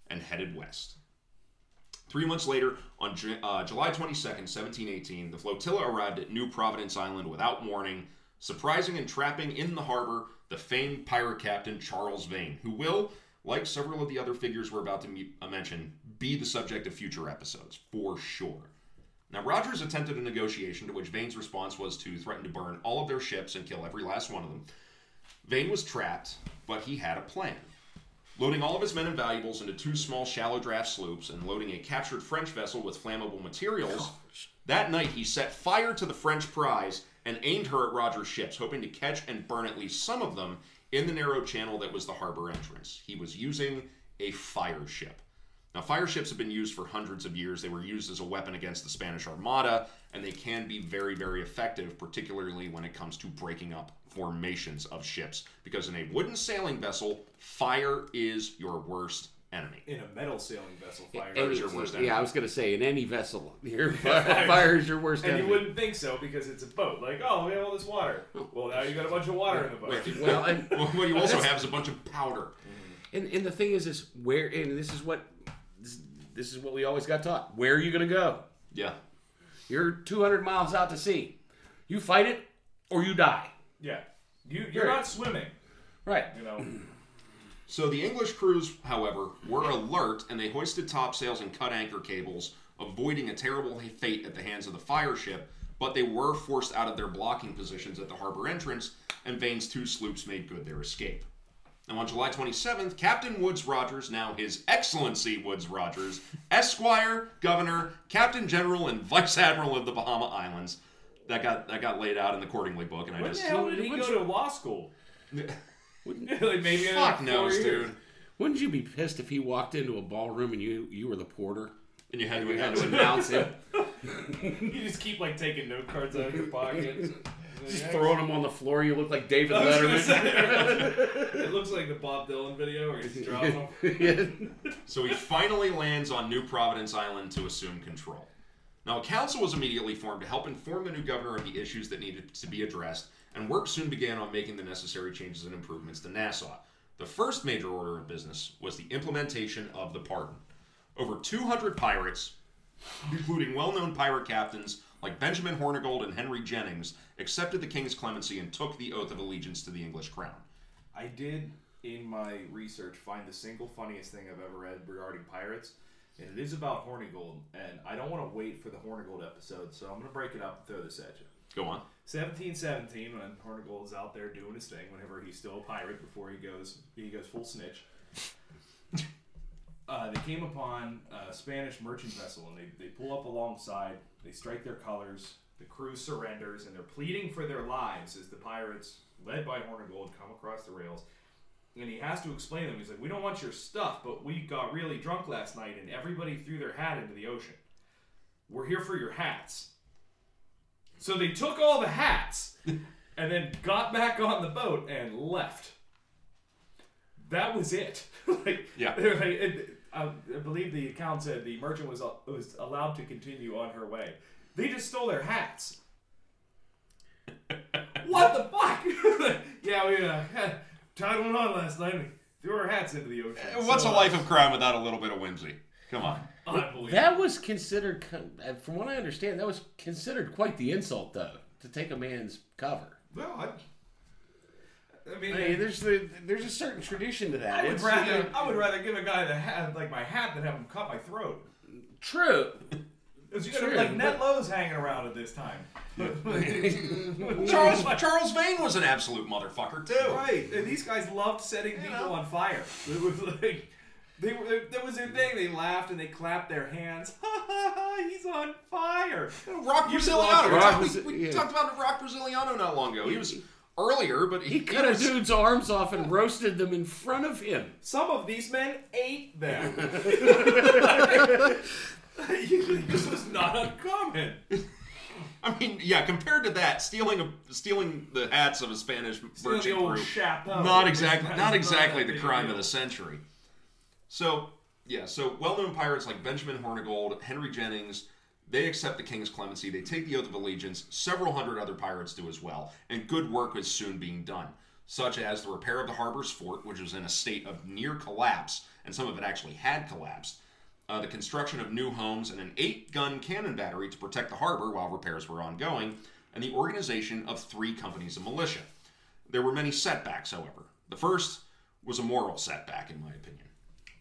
and headed west. Three months later, on uh, July 22, 1718, the flotilla arrived at New Providence Island without warning, surprising and trapping in the harbor the famed pirate captain Charles Vane, who will, like several of the other figures we're about to meet, uh, mention, be the subject of future episodes, for sure. Now, Rogers attempted a negotiation to which Vane's response was to threaten to burn all of their ships and kill every last one of them. Vane was trapped, but he had a plan. Loading all of his men and valuables into two small shallow draft sloops and loading a captured French vessel with flammable materials, that night he set fire to the French prize and aimed her at Rogers' ships, hoping to catch and burn at least some of them in the narrow channel that was the harbor entrance. He was using a fire ship. Now, fire ships have been used for hundreds of years. They were used as a weapon against the Spanish Armada, and they can be very, very effective, particularly when it comes to breaking up formations of ships. Because in a wooden sailing vessel, fire is your worst enemy. In a metal sailing vessel, fire Any- is your worst enemy. yeah, I was gonna say in any vessel, your fire, fire is your worst And enemy. you wouldn't think so because it's a boat. Like, oh, we have all this water. Well, now you got a bunch of water in the boat. well, and, Well, what you also have is a bunch of powder. Mm-hmm. and and the thing is, is where and this is what this, this is what we always got taught. Where are you going to go? Yeah. You're 200 miles out to sea. You fight it or you die. Yeah. You, you're Right. not swimming, Right. you know. So the English crews, however, were alert and they hoisted topsails and cut anchor cables, avoiding a terrible fate at the hands of the fire ship. But they were forced out of their blocking positions at the harbor entrance, and Vane's two sloops made good their escape. Now, on July 27th, Captain Woodes Rogers, now His Excellency Woodes Rogers, Esquire, Governor, Captain General, and Vice Admiral of the Bahama Islands, that got that got laid out in the Cordingly book, and I When the just hell did he Wouldn't go to law school? like maybe in fuck four knows, years. dude. Wouldn't you be pissed if he walked into a ballroom and you you were the porter? And you had to You had announce to announce him, You just keep like taking note cards out of your pocket. Just throwing him on the floor. You look like David I was gonna Letterman. say, it looks like the Bob Dylan video where he's dropping them. So he finally lands on New Providence Island to assume control. Now, a council was immediately formed to help inform the new governor of the issues that needed to be addressed, and work soon began on making the necessary changes and improvements to Nassau. The first major order of business was the implementation of the pardon. Over 200 pirates, including well known pirate captains like Benjamin Hornigold and Henry Jennings, accepted the king's clemency and took the oath of allegiance to the English crown. I did in my research find the single funniest thing I've ever read regarding pirates, and it is about Hornigold. And I don't want to wait for the Hornigold episode, so I'm going to break it up and throw this at you. Go on. 1717, when Hornigold's out there doing his thing, whenever he's still a pirate before he goes he goes full snitch. Uh, they came upon a Spanish merchant vessel and they, they pull up alongside. They strike their colors. The crew surrenders and they're pleading for their lives as the pirates, led by Hornigold, come across the rails. And he has to explain to them. He's like, "We don't want your stuff, but we got really drunk last night and everybody threw their hat into the ocean. We're here for your hats." So they took all the hats and then got back on the boat and left. That was it. like, Yeah. like- it- I, I believe the account said the merchant was was allowed to continue on her way. They just stole their hats. what the fuck? yeah, we uh, had tied one on last night. and threw our hats into the ocean. What's So, a life of crime without a little bit of whimsy? Come on. uh, unbelievable. That was considered, uh, from what I understand, that was considered quite the insult, though, to take a man's cover. Well, I, I mean, I mean, uh, there's the, there's a certain tradition to that. I would It's, rather you know, I would rather give a guy the hat like my hat than have him cut my throat. true. Because you True, got like Ned but- Low's hanging around at this time. Charles Charles Vane was an absolute motherfucker too. Right, and these guys loved setting people know. on fire. It was like they were. That was their thing. They laughed and they clapped their hands. Ha ha ha! He's on fire. Rock You Braziliano. We, Rock talked, we, we yeah. talked about Rock Braziliano not long ago. He was earlier, but he, He cut a dude's arms off and roasted them in front of him. Some of these men ate them. this was not uncommon. I mean, yeah. Compared to that, stealing a, stealing the hats of a Spanish Still merchant old crew, chapeau. not exactly That's not exactly a the crime deal. of the century. So yeah, so well-known pirates like Benjamin Hornigold, Henry Jennings, they accept the king's clemency. They take the oath of allegiance. Several hundred other pirates do as well, and good work is soon being done, such as the repair of the harbor's fort, which was in a state of near collapse, and some of it actually had collapsed. Uh, the construction of new homes and an eight-gun cannon battery to protect the harbor while repairs were ongoing, and the organization of three companies of militia. There were many setbacks, however. The first was a moral setback, in my opinion.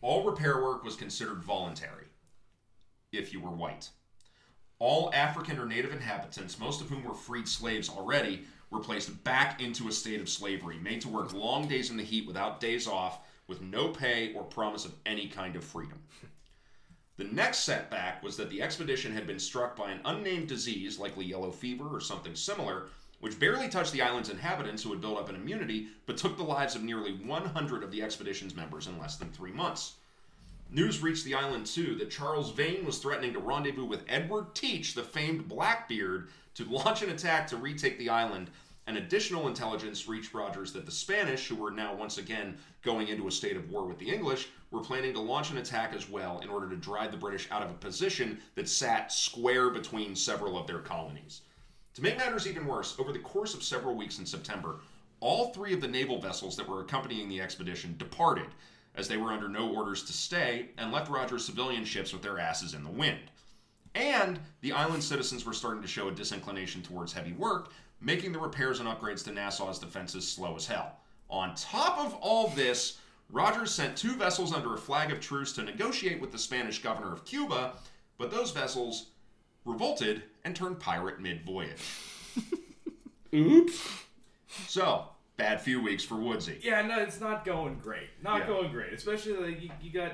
All repair work was considered voluntary if you were white. All African or native inhabitants, most of whom were freed slaves already, were placed back into a state of slavery, made to work long days in the heat without days off, with no pay or promise of any kind of freedom. The next setback was that the expedition had been struck by an unnamed disease, likely yellow fever or something similar, which barely touched the island's inhabitants who had built up an immunity, but took the lives of nearly 100 of the expedition's members in less than three months. News reached the island too that Charles Vane was threatening to rendezvous with Edward Teach, the famed Blackbeard, to launch an attack to retake the island. And additional intelligence reached Rogers that the Spanish, who were now once again going into a state of war with the English, were planning to launch an attack as well in order to drive the British out of a position that sat square between several of their colonies. To make matters even worse, over the course of several weeks in September, all three of the naval vessels that were accompanying the expedition departed, as they were under no orders to stay and left Rogers' civilian ships with their asses in the wind. And the island citizens were starting to show a disinclination towards heavy work, making the repairs and upgrades to Nassau's defenses slow as hell. On top of all this, Rogers sent two vessels under a flag of truce to negotiate with the Spanish governor of Cuba, but those vessels revolted and turned pirate mid voyage. Oops. So, bad few weeks for Woodsy. Yeah, no, it's not going great. Not Yeah. going great. Especially like you, you got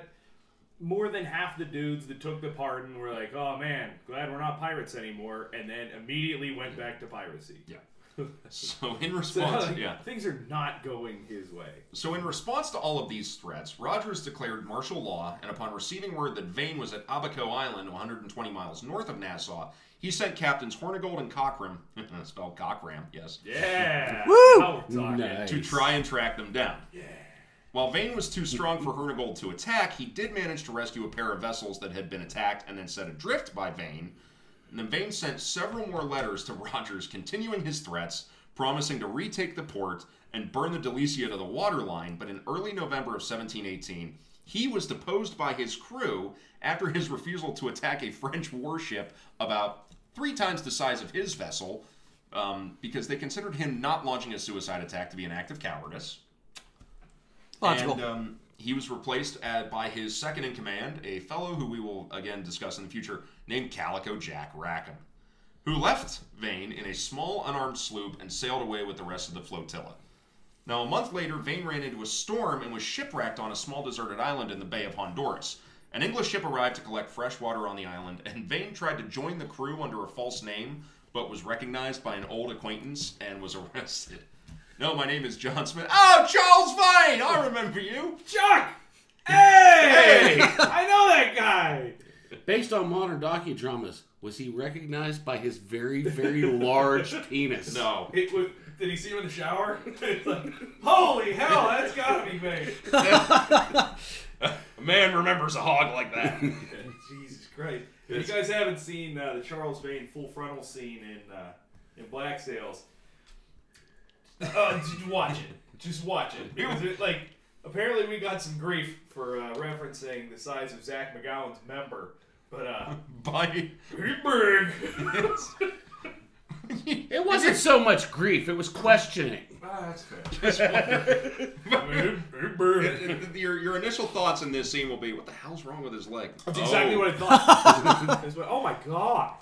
more than half the dudes that took the pardon were like, "Oh man, glad we're not pirates anymore," and then immediately went back to piracy. Yeah. So in So response, like, yeah. things are not going his way. So, in response to all of these threats, Rogers declared martial law, and upon receiving word that Vane was at Abaco Island, 120 miles north of Nassau, he sent Captains Hornigold and Cockram, spelled Cockram, yes, Yeah. Woo! Now we're talking. Nice. to try and track them down. While Vane was too strong for Hornigold to attack, he did manage to rescue a pair of vessels that had been attacked and then set adrift by Vane. And then Vane sent several more letters to Rogers continuing his threats, promising to retake the port and burn the Delicia to the waterline. But in early November of 1718, he was deposed by his crew after his refusal to attack a French warship about three times the size of his vessel, um, because they considered him not launching a suicide attack to be an act of cowardice. Logical. And um, he was replaced at, by his second in command, a fellow who we will again discuss in the future, named Calico Jack Rackham, who left Vane in a small unarmed sloop and sailed away with the rest of the flotilla. Now, a month later, Vane ran into a storm and was shipwrecked on a small deserted island in the Bay of Honduras. An English ship arrived to collect fresh water on the island, and Vane tried to join the crew under a false name, but was recognized by an old acquaintance and was arrested. No, my name is John Smith. Oh, Charles Vane! I remember you. Chuck! Hey! I know that guy! Based on modern docudramas, was he recognized by his very, very large penis? No. It was, did he see him in the shower? Like, Holy hell, that's gotta be me. A man remembers a hog like that. Jesus Christ. If you guys haven't seen uh, the Charles Vane full frontal scene in uh, in Black Sails, uh, just watch it. Just watch it. Because it, like, apparently we got some grief for uh, referencing the size of Zach McGowan's member. But, uh, By he big. It wasn't so much grief, it was questioning. Ah, that's fair. He big. your, your initial thoughts in this scene will be, what the hell's wrong with his leg? That's exactly Oh. what I thought. It's like, oh my god.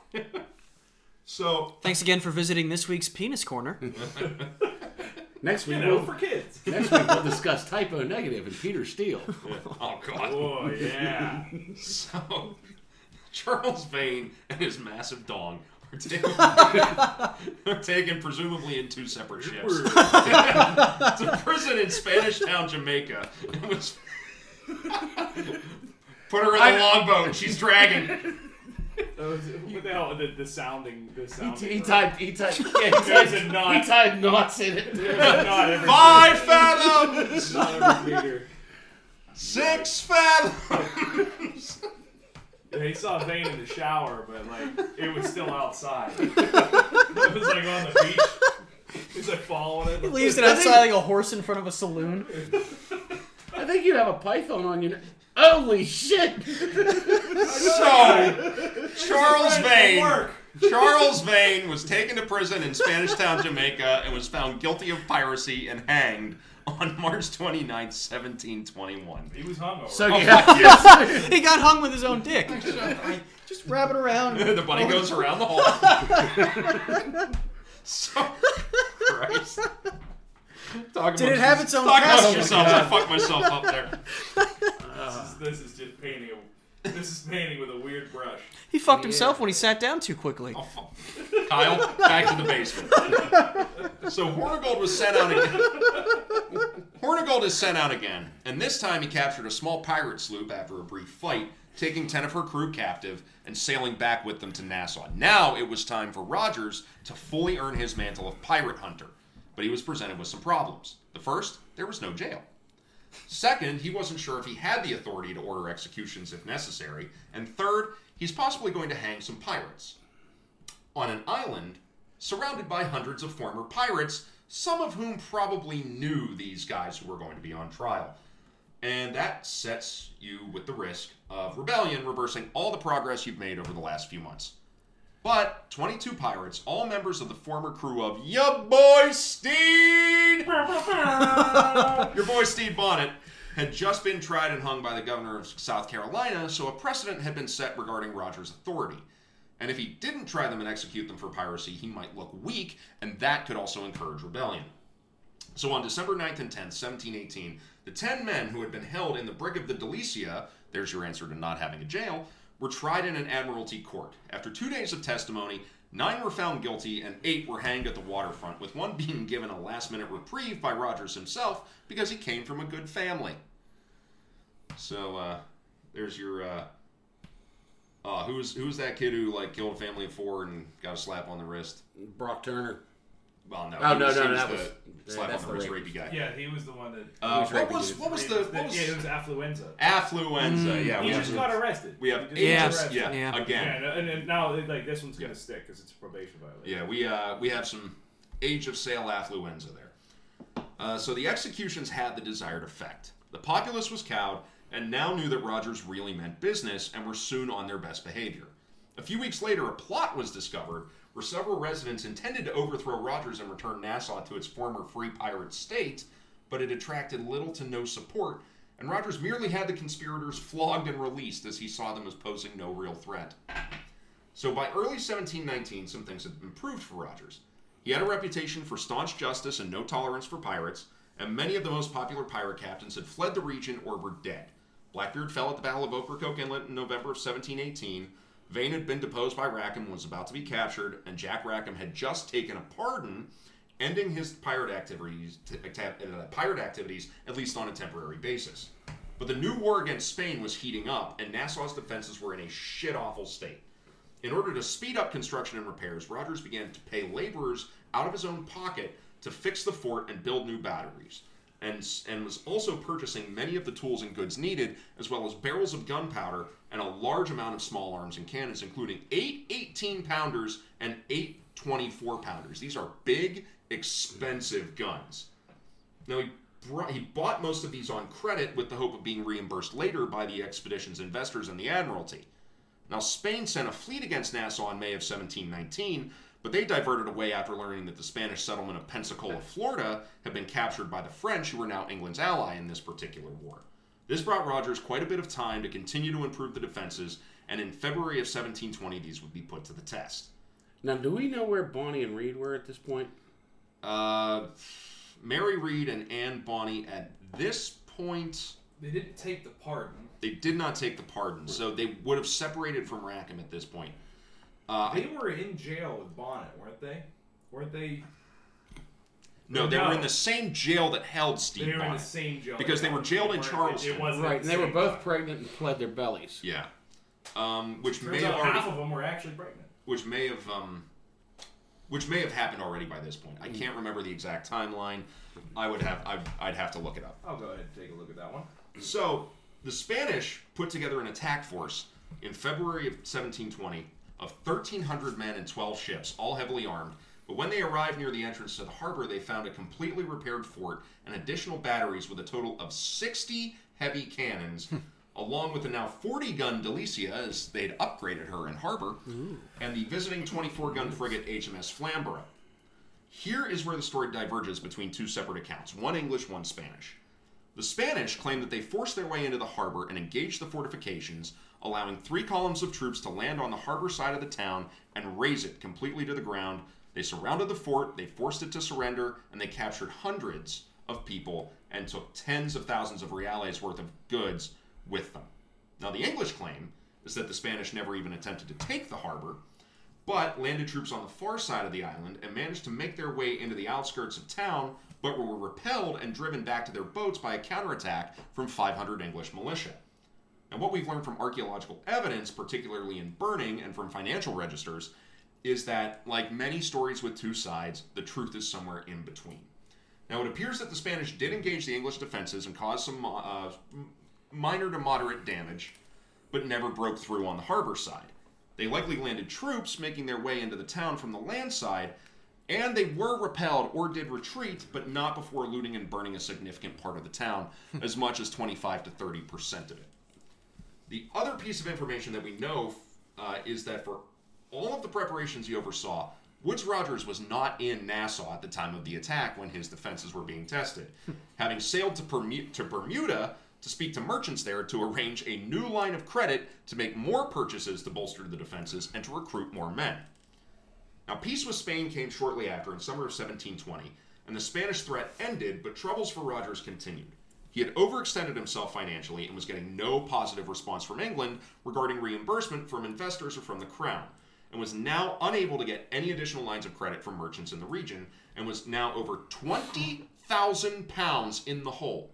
So, Thanks again for visiting this week's Penis Corner. Next You week, know, we'll, for kids. next week we'll discuss Type O Negative and Peter Steele. oh god. Oh, yeah. So, Charles Vane and his massive dong are taken, are taken presumably in two separate ships to prison in Spanish Town, Jamaica. And was put her in the longboat. She's dragging. That was- What the hell? The, the sounding. The He, sounding. he tied, he tied, yeah, he There's a he tied knots in it. Not. Five fathoms. Not every meter. Six fathoms. Yeah, he saw Vane in the shower, but like it was still outside. it was like on the beach. He's like following it. He leaves it outside like a horse in front of a saloon. I think you'd have a python on you. Holy shit! So, Charles Vane. Charles Vane was taken to prison in Spanish Town, Jamaica, and was found guilty of piracy and hanged on March 29th, 1721. He was hungover. So you oh, have, He got hung with his own dick. Just wrap it around. the bunny goes around the hole. so, Christ. Talk Did it have its own Talk amongst castle? yourselves. I fucked myself up there. this, is, this is just painting. A, this is painting with a weird brush. He fucked himself when he sat down too quickly. Oh. Kyle, back to the basement. So Hornigold was sent out again. Hornigold is sent out again, and this time he captured a small pirate sloop after a brief fight, taking 10 of her crew captive and sailing back with them to Nassau. Now it was time for Rogers to fully earn his mantle of pirate hunter, but he was presented with some problems. The first, there was no jail. Second, he wasn't sure if he had the authority to order executions if necessary. And third, he's possibly going to hang some pirates. On an island surrounded by hundreds of former pirates, some of whom probably knew these guys who were going to be on trial. And that sets you with the risk of rebellion reversing all the progress you've made over the last few months. But 22 pirates, all members of the former crew of Ya Boy Steed, your boy Steed Bonnet, had just been tried and hung by the governor of South Carolina, so a precedent had been set regarding Rogers' authority. And if he didn't try them and execute them for piracy, he might look weak, and that could also encourage rebellion. So on December 9th and 10th, 1718, the 10 men who had been held in the brig of the Delicia, there's your answer to not having a jail, were tried in an admiralty court. After two days of testimony, nine were found guilty and eight were hanged at the waterfront, with one being given a last minute reprieve by Rogers himself because he came from a good family. So uh, there's your. Uh, uh, who's who's that kid who like killed a family of four and got a slap on the wrist? Brock Turner. Well, no. Oh, he no, was, no, he no, was that the was- slap that's on the the wrist rape. rapey guy. Yeah, he was the one that. Uh, was what raping was dudes. what was the what was yeah, it was affluenza. affluenza? Yeah, He we just have got arrested. we have He just age Yeah. of- arrested. yeah, Yeah. Yeah, and, and now like this one's gonna stick because it's a probation violation. yeah we uh we have some age of sail affluenza there. Uh, so the executions had the desired effect. The populace was cowed and now knew that Rogers really meant business and were soon on their best behavior. A few weeks later, a plot was discovered where several residents intended to overthrow Rogers and return Nassau to its former free pirate state, but it attracted little to no support, and Rogers merely had the conspirators flogged and released as he saw them as posing no real threat. So by early 1719, some things had improved for Rogers. He had a reputation for staunch justice and no tolerance for pirates, and many of the most popular pirate captains had fled the region or were dead. Blackbeard fell at the Battle of Ocracoke Inlet in November of 1718. Vane had been deposed by Rackham and was about to be captured, and Jack Rackham had just taken a pardon, ending his pirate activities, uh, pirate activities at least on a temporary basis. But the new war against Spain was heating up, and Nassau's defenses were in a shit awful state. In order to speed up construction and repairs, Rogers began to pay laborers out of his own pocket to fix the fort and build new batteries, and, and was also purchasing many of the tools and goods needed, as well as barrels of gunpowder and a large amount of small arms and cannons, including eight 18 pounders and eight 24 pounders. These are big, expensive guns. Now, he, brought, he bought most of these on credit with the hope of being reimbursed later by the expedition's investors and the Admiralty. Now, Spain sent a fleet against Nassau in May of 1719, but they diverted away after learning that the Spanish settlement of Pensacola, Florida, had been captured by the French, who were now England's ally in this particular war. This brought Rogers quite a bit of time to continue to improve the defenses, and in February of 1720, these would be put to the test. Now, do we know where Bonny and Read were at this point? Uh, Mary Read and Anne Bonny at this point, They didn't take the pardon. they did not take the pardon, so they would have separated from Rackham at this point. Uh, They were in jail with Bonnet, weren't they? Weren't they? no, they were in the same jail that held Steve They were in Bonnet. the same jail Because they were jailed in weren't- Charleston. It wasn't Right, and they were both time. pregnant and pled their bellies. Yeah, um, which may Turns have out already, half of them were actually pregnant. which may have, um, which may have happened already by this point. I can't remember the exact timeline. I would have, I'd, I'd have to look it up. I'll go ahead and take a look at that one. So the Spanish put together an attack force in February of 1720 of 1,300 men and 12 ships, all heavily armed. But when they arrived near the entrance to the harbor, they found a completely repaired fort and additional batteries with a total of 60 heavy cannons, hmm. along with the now 40 gun Delicia, as they'd upgraded her in harbor, and the visiting 24 gun frigate HMS Flamborough. Here is where the story diverges between two separate accounts one English, one Spanish. The Spanish claim that they forced their way into the harbor and engaged the fortifications, allowing three columns of troops to land on the harbor side of the town and raze it completely to the ground. They surrounded the fort, they forced it to surrender, and they captured hundreds of people and took tens of thousands of reales worth of goods with them. Now, the English claim is that the Spanish never even attempted to take the harbor, but landed troops on the far side of the island and managed to make their way into the outskirts of town, but were repelled and driven back to their boats by a counterattack from 500 English militia. And what we've learned from archaeological evidence, particularly in burning and from financial registers, is that, like many stories with two sides, the truth is somewhere in between. Now, it appears that the Spanish did engage the English defenses and cause some uh, minor to moderate damage, but never broke through on the harbor side. They likely landed troops making their way into the town from the land side, and they were repelled or did retreat, but not before looting and burning a significant part of the town, as much as 25 to 30 percent of it. The other piece of information that we know uh, is that for all of the preparations he oversaw, Woodes Rogers was not in Nassau at the time of the attack when his defenses were being tested, having sailed to, to Bermuda to speak to merchants there to arrange a new line of credit to make more purchases to bolster the defenses and to recruit more men. Now, peace with Spain came shortly after in summer of 1720, and the Spanish threat ended, but troubles for Rogers continued. He had overextended himself financially and was getting no positive response from England regarding reimbursement from investors or from the crown, and was now unable to get any additional lines of credit from merchants in the region, and was now over 20,000 pounds in the hole.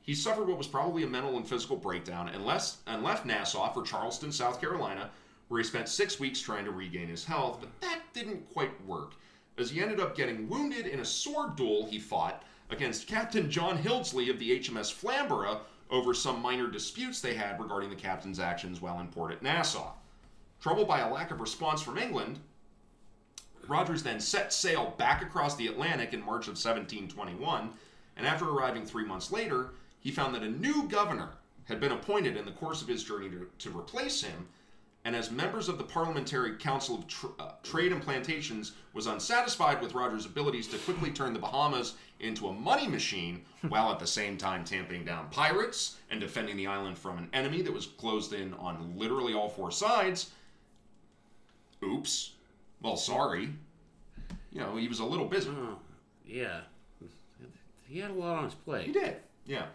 He suffered what was probably a mental and physical breakdown and, less, and left Nassau for Charleston, South Carolina, where he spent six weeks trying to regain his health, but that didn't quite work, as he ended up getting wounded in a sword duel he fought against Captain John Hildesley of the HMS Flamborough over some minor disputes they had regarding the captain's actions while in port at Nassau. Troubled by a lack of response from England, Rogers then set sail back across the Atlantic in March of 1721, and after arriving three months later, he found that a new governor had been appointed in the course of his journey to, to replace him, and as members of the Parliamentary Council of Tr- uh, Trade and Plantations was unsatisfied with Rogers' abilities to quickly turn the Bahamas into a money machine, while at the same time tamping down pirates and defending the island from an enemy that was closed in on literally all four sides. Oops. Well, sorry. You know, he was a little busy. Oh, yeah. He had a lot on his plate. He did. Yeah.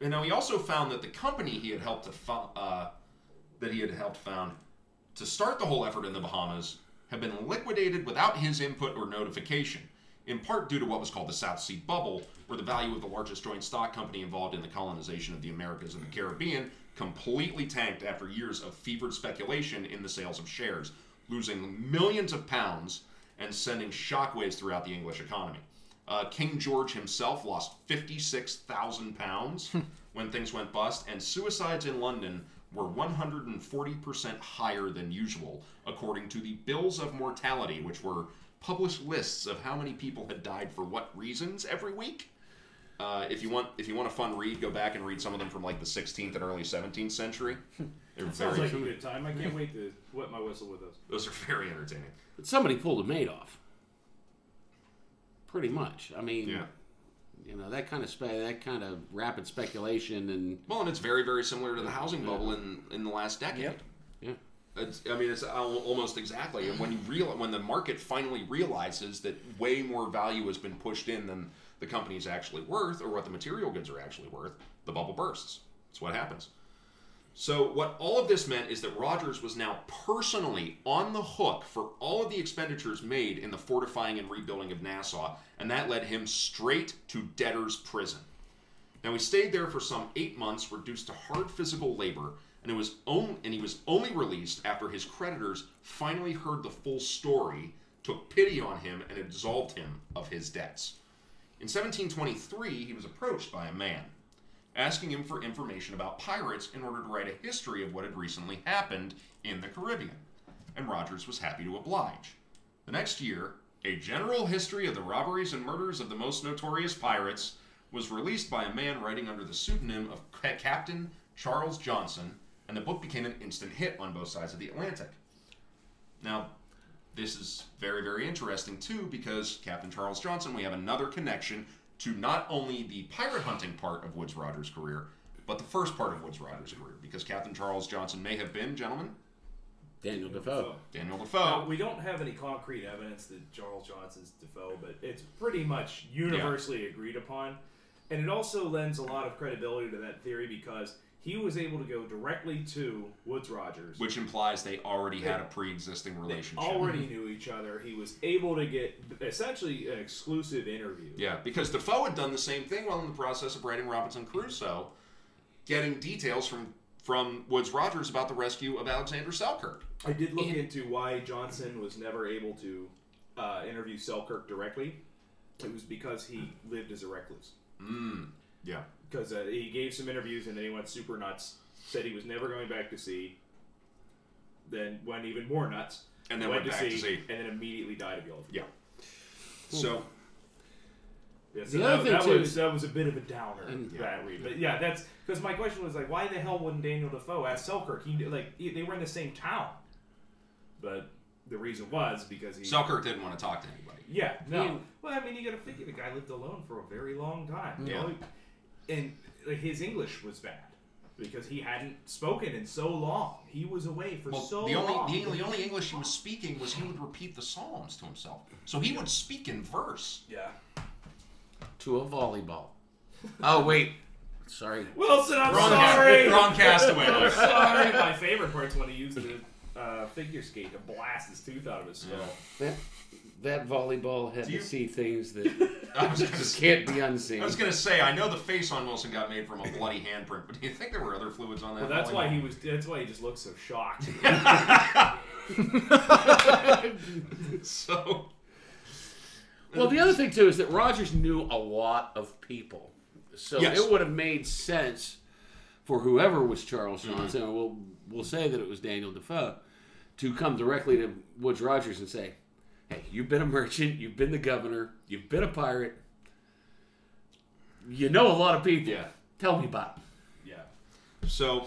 And now he also found that the company he had helped to fo- uh, that he had helped found to start the whole effort in the Bahamas had been liquidated without his input or notification, in part due to what was called the South Sea Bubble, where the value of the largest joint stock company involved in the colonization of the Americas and the Caribbean completely tanked after years of fevered speculation in the sales of shares, losing millions of pounds and sending shockwaves throughout the English economy. Uh, King George himself lost 56,000 pounds when things went bust, and suicides in London were 140% higher than usual, according to the Bills of Mortality, which were published lists of how many people had died for what reasons every week. Uh, if you want, if you want a fun read, go back and read some of them from like the 16th and early 17th century. They're Sounds very, like a good time. I can't wait to wet my whistle with those. those are very entertaining. But somebody pulled a Madoff. Pretty much. I mean, Yeah. You know that kind of spe- that kind of rapid speculation and Well, and it's very, very similar to the housing bubble in in the last decade. Yep. yeah. It's, I mean, it's almost exactly. And when you real, when the market finally realizes that way more value has been pushed in than the company's actually worth, or what the material goods are actually worth, the bubble bursts. That's what happens. So, what all of this meant is that Rogers was now personally on the hook for all of the expenditures made in the fortifying and rebuilding of Nassau, and that led him straight to debtor's prison. Now he stayed there for some eight months, reduced to hard physical labor, and it was on, and he was only released after his creditors finally heard the full story, took pity on him, and absolved him of his debts. In 1723, he was approached by a man, asking him for information about pirates in order to write a history of what had recently happened in the Caribbean, and Rogers was happy to oblige. The next year, a general history of the robberies and murders of the most notorious pirates was released by a man writing under the pseudonym of Ca- Captain Charles Johnson, and the book became an instant hit on both sides of the Atlantic. Now, this is very, very interesting too because Captain Charles Johnson, we have another connection to not only the pirate hunting part of Woodes Rogers' career, but the first part of Woodes Rogers' career because Captain Charles Johnson may have been, gentlemen, Daniel Defoe. Daniel Now, Defoe. we don't have any concrete evidence that Charles Johnson's Defoe, but it's pretty much universally agreed upon. And it also lends a lot of credibility to that theory because he was able to go directly to Woodes Rogers, which implies they already had a pre-existing relationship. They already knew each other. He was able to get essentially an exclusive interview. Yeah, because Defoe had done the same thing while in the process of writing Robinson Crusoe, getting details from from Woodes Rogers about the rescue of Alexander Selkirk. I did look into why Johnson was never able to uh, interview Selkirk directly. It was because he lived as a recluse. Mm. Yeah. Because uh, he gave some interviews and then he went super nuts. Said he was never going back to sea. Then went even more nuts. And then went went back to sea. and then immediately died of yellow fever. Yeah. So Yeah, so The that, thing, that too, was that was a bit of a downer And- that read. But yeah, that's because my question was like, why the hell wouldn't Daniel Defoe ask Selkirk? He like he- they were in the same town, but the reason was because he. Selkirk didn't want to talk to anybody. yeah, no. He- well, I mean, you got to figure the guy lived alone for a very long time. You Yeah. know? And his English was bad because he hadn't spoken in so long. He was away for Well, so the only long. the, the only English he was speaking was he would repeat the Psalms to himself. So he would speak in verse. yeah. To a volleyball. Oh wait, sorry. Wilson, I'm Wrong, sorry. wrong castaway. I'm sorry. My favorite part's when he used the uh, figure skate to blast his tooth out of his skull. That that volleyball had Do you- to see things that I was gonna say, can't be unseen. I was gonna say I know the face on Wilson got made from a bloody handprint, but do you think there were other fluids on that? Well, that's why he was. That's why he just looked so shocked. so. Well, the other thing too is that Rogers knew a lot of people, so Yes. it would have made sense for whoever was Charles Mm-hmm. Johnson. and We'll we'll say that it was Daniel Defoe to come directly to Woodes Rogers and say, "Hey, you've been a merchant, you've been the governor, you've been a pirate, you know a lot of people. Yeah. Tell me about." It. yeah. So,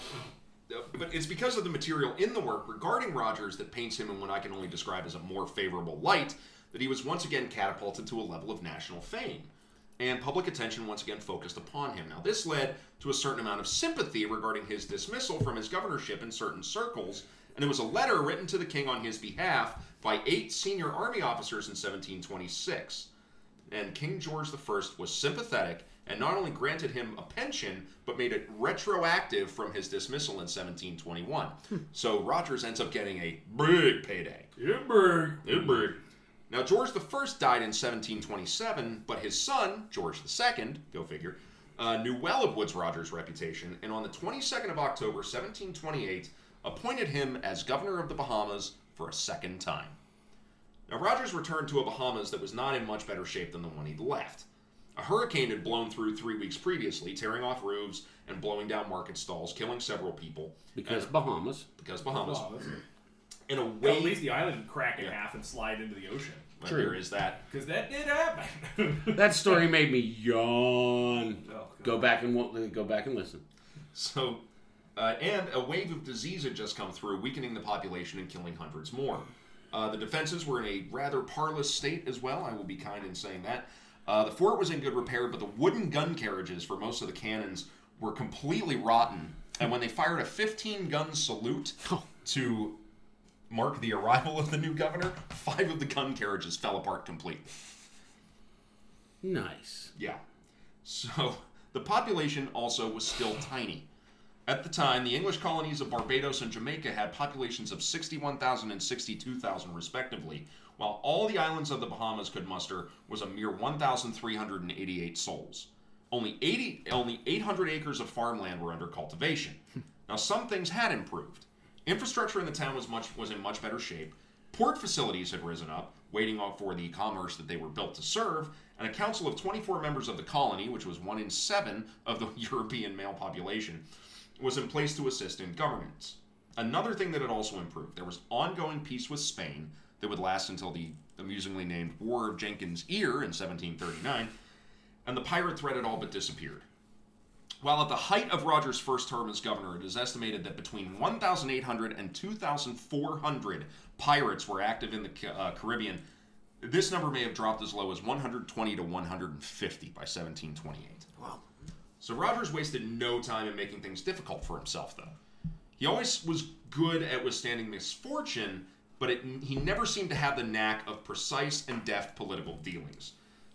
uh, but it's because of the material in the work regarding Rogers that paints him in what I can only describe as a more favorable light that he was once again catapulted to a level of national fame. And public attention once again focused upon him. Now, this led to a certain amount of sympathy regarding his dismissal from his governorship in certain circles, and there was a letter written to the king on his behalf by eight senior army officers in 1726 and King George I was sympathetic and not only granted him a pension, but made it retroactive from his dismissal in 1721. so Rogers ends up getting a big payday. Edinburgh. Big. Yeah, big. Now, George I died in 1727, but his son, George II, go figure, uh, knew well of Woodes Rogers' reputation, and on the 22nd of October, 1728, appointed him as governor of the Bahamas for a second time. Now, Rogers returned to a Bahamas that was not in much better shape than the one he'd left. A hurricane had blown through three weeks previously, tearing off roofs and blowing down market stalls, killing several people. Because And- Bahamas. because Bahamas. Well, that's- In a well, at way, least the island would crack in Yeah. half and slide into the ocean. well, True. there is that. Because that did happen. That story made me yawn. Oh, Go back and go back and listen. So, uh, and a wave of disease had just come through, weakening the population and killing hundreds more. Uh, the defenses were in a rather parlous state as well. I will be kind in saying that. Uh, the fort was in good repair, but the wooden gun carriages for most of the cannons were completely rotten. And when they fired a 15 gun salute to mark the arrival of the new governor, five of the gun carriages fell apart completely. Nice. Yeah. So the population also was still tiny. At the time, the English colonies of Barbados and Jamaica had populations of 61,000 and 62,000 respectively, while all the islands of the Bahamas could muster was a mere 1,388 souls. Only 80, only 800 acres of farmland were under cultivation. now, some things had improved. Infrastructure in the town was much was in much better shape. Port facilities had risen up, waiting on for the commerce that they were built to serve, and a council of 24 members of the colony, which was one in seven of the European male population, was in place to assist in governance. Another thing that had also improved, there was ongoing peace with Spain that would last until the amusingly named War of Jenkins' Ear in 1739, and the pirate threat had all but disappeared. While at the height of Rogers' first term as governor, it is estimated that between 1,800 and 2,400 pirates were active in the uh, Caribbean. This number may have dropped as low as 120 to 150 by 1728. So Rogers wasted no time in making things difficult for himself, though. He always was good at withstanding misfortune, but it, he never seemed to have the knack of precise and deft political dealings.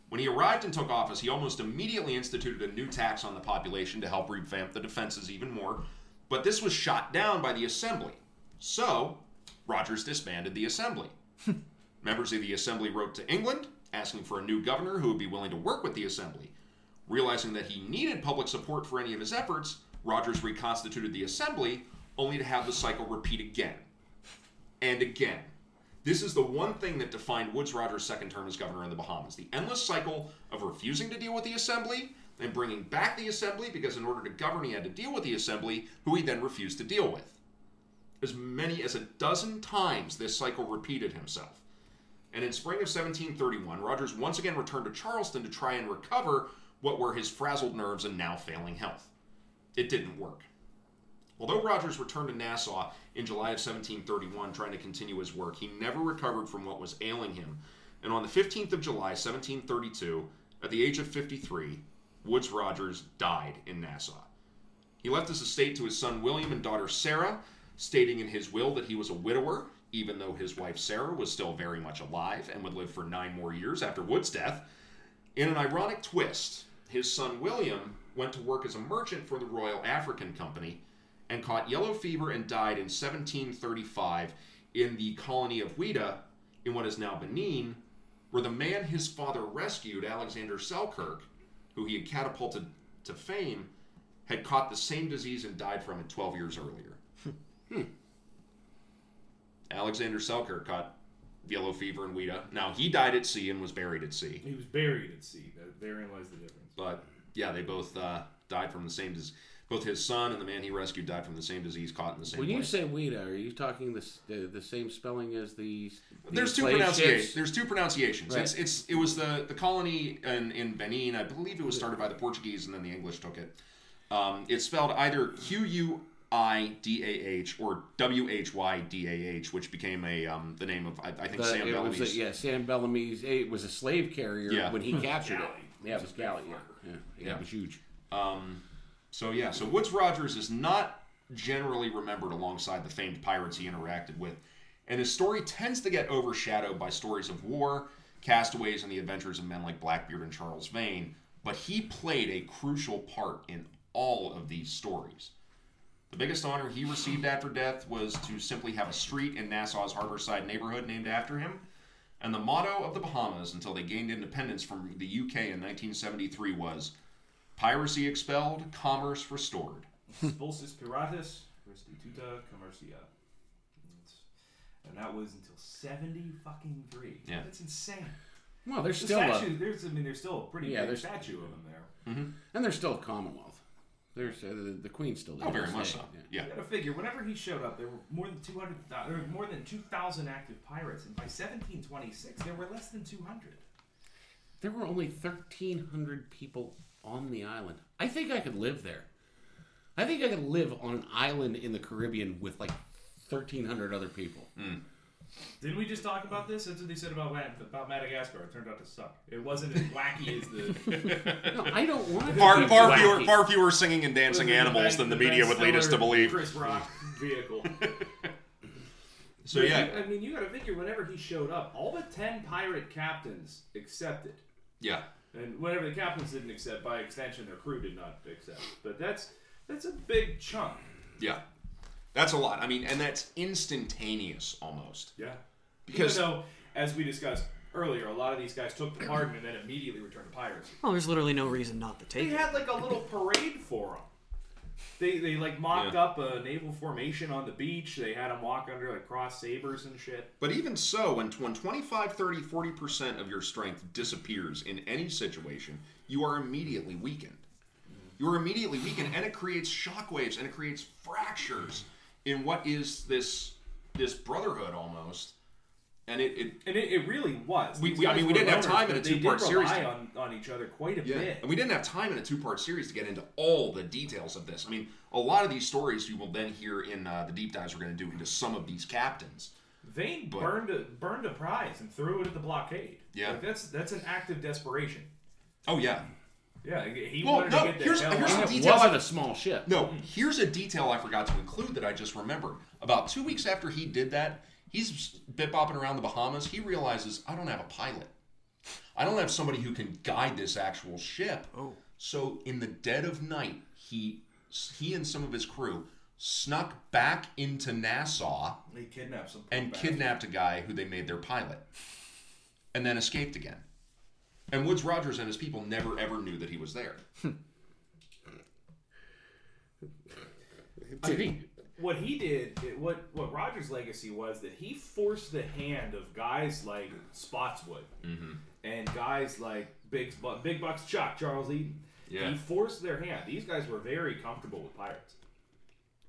When he arrived and took office, he almost immediately instituted a new tax on the population to help revamp the defenses even more, but this was shot down by the Assembly. So, Rogers disbanded the Assembly. Members of the Assembly wrote to England asking for a new governor who would be willing to work with the Assembly. Realizing that he needed public support for any of his efforts, Rogers reconstituted the Assembly, only to have the cycle repeat again and again. This is the one thing that defined Woodes Rogers' second term as governor in the Bahamas the endless cycle of refusing to deal with the Assembly and bringing back the Assembly because, in order to govern, he had to deal with the Assembly, who he then refused to deal with. As many as a dozen times, this cycle repeated himself. And in spring of 1731, Rogers once again returned to Charleston to try and recover what were his frazzled nerves and now failing health. It didn't work. Although Rogers returned to Nassau in July of 1731 trying to continue his work, he never recovered from what was ailing him. And on the 15th of July, 1732, at the age of 53, Woodes Rogers died in Nassau. He left his estate to his son William and daughter Sarah, stating in his will that he was a widower, even though his wife Sarah was still very much alive and would live for nine more years after Wood's death. In an ironic twist, his son William went to work as a merchant for the Royal African Company and caught yellow fever and died in 1735 in the colony of Ouidah, in what is now Benin, where the man his father rescued, Alexander Selkirk, who he had catapulted to fame, had caught the same disease and died from it 12 years earlier. Hmm. Hmm. Alexander Selkirk caught yellow fever in Ouidah. Now, he died at sea and was buried at sea. He was buried at sea. That- Therein lies the difference. But yeah, they both uh, died from the same disease. Both his son and the man he rescued died from the same disease caught in the same When you say Ouidah, are you talking the, the the same spelling as the? the There's two pronunciations. There's two pronunciations. Right. It's it's it was the the colony in, in Benin. I believe it was started by the Portuguese and then the English took it. Um, it's spelled either Q U I D A H or W H Y D A H, which became a um, the name of I, I think The- Sam it was Bellamy's. a, yeah, Sam Bellamy's. It was a slave carrier Yeah. when he captured it. Yeah, it was galley. Yeah, yeah, yeah, Yeah. it was huge. Um, so yeah, so Woodes Rogers is not generally remembered alongside the famed pirates he interacted with, and his story tends to get overshadowed by stories of war, castaways, and the adventures of men like Blackbeard and Charles Vane. But he played a crucial part in all of these stories. The biggest honor he received after death was to simply have a street in Nassau's Harborside neighborhood named after him. And the motto of the Bahamas until they gained independence from the UK in 1973 was Piracy expelled, commerce restored. Expulsus Piratus, Restituta Commercia. And that was until 70 fucking three. Yeah. That's insane. Well, there's The still a, statue, there's, I mean, there's still a pretty Yeah, big there's- statue of him there. Mm-hmm. and there's still a Commonwealth. There's uh, the, the Queen still lives. Oh, very much so. yeah. Yeah. You gotta figure, whenever he showed up, there were more than 200, there were more than 2,000 active pirates, and by 1726, there were less than 200. There were only 1,300 people on the island. I think I could live there. I think I could live on an island in the Caribbean with like 1,300 other people. Didn't we just talk about this? That's what they said about Mad- about Madagascar. It turned out to suck. It wasn't as wacky as the No, I don't want to Far, be far wacky. fewer, far fewer singing and dancing the animals Ben- than the Ben media would lead us to believe. Chris Rock vehicle. So But yeah, you- I mean, you got to figure whenever he showed up, all but ten pirate captains accepted, yeah, and whenever the captains didn't accept, by extension, their crew did not accept. But that's that's a big chunk. yeah. That's a lot. I mean, and that's instantaneous almost. Yeah. Because- Even though, as we discussed earlier, a lot of these guys took the pardon and then immediately returned to piracy. Well, there's literally no reason not to They take it. They had like a little parade for them. They, they like mocked Yeah. up a naval formation on the beach. They had them walk under like cross sabers and shit. But even so, when, when 25, 30, 40% of your strength disappears in any situation, you are immediately weakened. You are immediately weakened, and it creates shockwaves and it creates fractures in what is this this brotherhood almost. And it, it And it, it really was. We- we- I mean, we didn't have time in a they did two-part series to- on, on each other quite a Yeah, bit. and we didn't have time in a two-part series to get into all the details of this. I mean, a lot of these stories you will then hear in uh, the deep dives we're going to do into some of these captains. Vane But- burned a burned a prize and threw it at the blockade. Yeah. Like, that's that's an act of desperation. Oh yeah. Yeah, he Well, wanted no, to get the here's- hell here's out. the It wasn't I- a small ship. No, hmm. here's a detail I forgot to include that I just remembered. About two weeks after he did that, he's bit bopping around the Bahamas. He realizes I don't have a pilot. I don't have somebody who can guide this actual ship. Oh. So in the dead of night, he he and some of his crew snuck back into Nassau They kidnapped some and bastard. kidnapped a guy who they made their pilot, and then escaped again. And Woodes Rogers and his people never ever knew that he was there. Did he? what he did, what what Rogers' legacy was that he forced the hand of guys like Spotswood Mm-hmm. and guys like Big Big Bucks Chuck Charles Eden. Yeah. He forced their hand. These guys were very comfortable with pirates,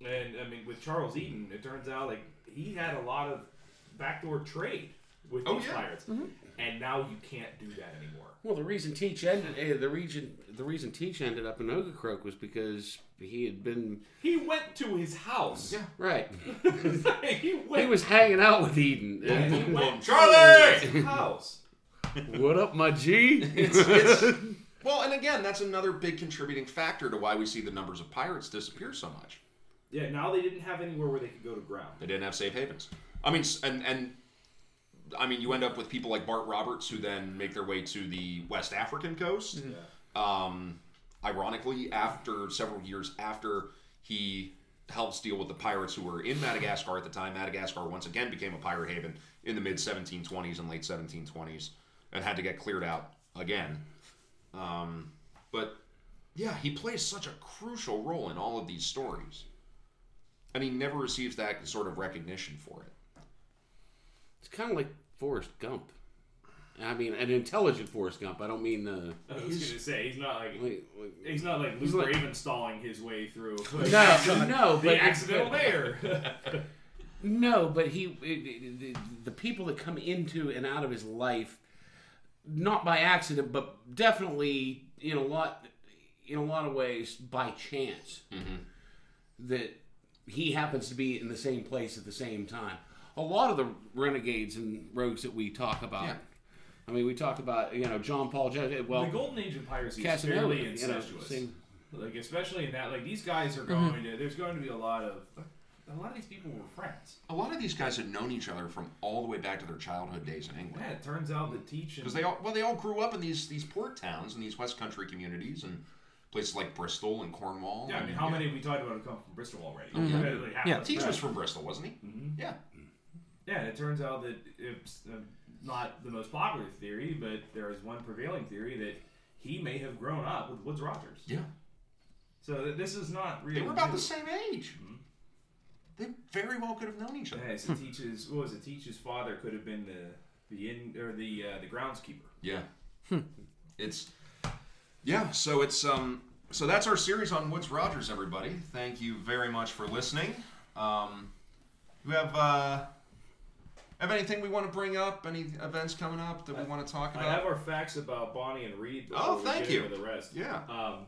and I mean with Charles Eden, it turns out like he had a lot of backdoor trade with Oh, these yeah. pirates, and now you can't do that anymore. Well, the reason Teach ended eh, the region the reason Teach ended up in Ocracoke was because he had been He went to his house. Yeah. right. he went. He was hanging out with Eden. yeah, he went Charlie! to his house. what up, my G? It's, it's, well, and again, that's another big contributing factor to why we see the numbers of pirates disappear so much. Yeah, now they didn't have anywhere where they could go to ground. They didn't have safe havens. I mean, and and I mean, you end up with people like Bart Roberts who then make their way to the West African coast. Um, ironically, after several years after he helps deal with the pirates who were in Madagascar at the time, Madagascar once again became a pirate haven in the mid 1720s and late 1720s, and had to get cleared out again. Um, but yeah, he plays such a crucial role in all of these stories, and he never receives that sort of recognition for it. It's kind of like Forrest Gump. I mean, an intelligent Forrest Gump. I don't mean uh, I was gonna say he's not like like, like he's not like Luke like- Raven stalling his way through. Like, no, no, the but accidental there. No, but he the, the people that come into and out of his life, not by accident, but definitely in a lot in a lot of ways by chance. That he happens to be in the same place at the same time. A lot of the renegades and rogues that we talk about. Yeah. I mean, we talk about you know John Paul. Je- Well, the golden age of piracy is Casanova, fairly you know, same- like especially in that, like these guys are mm-hmm. going to. There's going to be a lot of. A lot of these people were friends. A lot of these guys had known each other from all the way back to their childhood days in England. Yeah, it turns out that teach Because they all well, they all grew up in these these port towns and these West Country communities and places like Bristol and Cornwall. Yeah, I and- mean, how many have we talked about have come from Bristol already? Mm-hmm. yeah. Yeah, like half Yeah. Teach was from Bristol, wasn't he? Mm-hmm. Yeah. Yeah, and it turns out that it's uh, not the most popular theory, but there is one prevailing theory that he may have grown up with Woodes Rogers. Yeah. So th- this is not really. They were about new. the same age. They very well could have known each other. Yeah, so Teach's what was it? Teach's father could have been the the in or the uh, the groundskeeper. Yeah. It's yeah. So it's um. So that's our series on Woodes Rogers. Everybody, thank you very much for listening. Um, we have uh, have anything we want to bring up? Any events coming up that we want to talk about? I have our facts about Bonny and Read. Oh, thank you. The rest. Yeah. Um,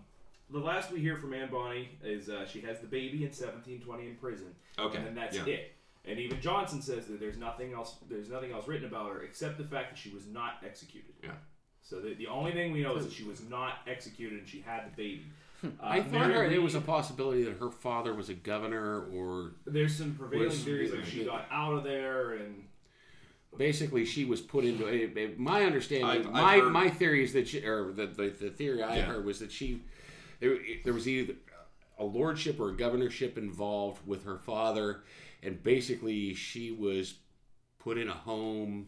the last we hear from Anne Bonny is uh, she has the baby in 1720 in prison. Okay, And then that's yeah. it. And even Johnson says that there's nothing else. There's nothing else written about her except the fact that she was not executed. Yeah. So the, the only thing we know is that she was not executed and she had the baby. Uh, I thought Mary her, there was a possibility that her father was a governor or There's some prevailing was- theories like she got out of there and basically she was put into a, a- my understanding I've- I've my heard- my theory is that she or the the, the theory i Yeah. heard was that she there, there was either a lordship or a governorship involved with her father and basically she was put in a home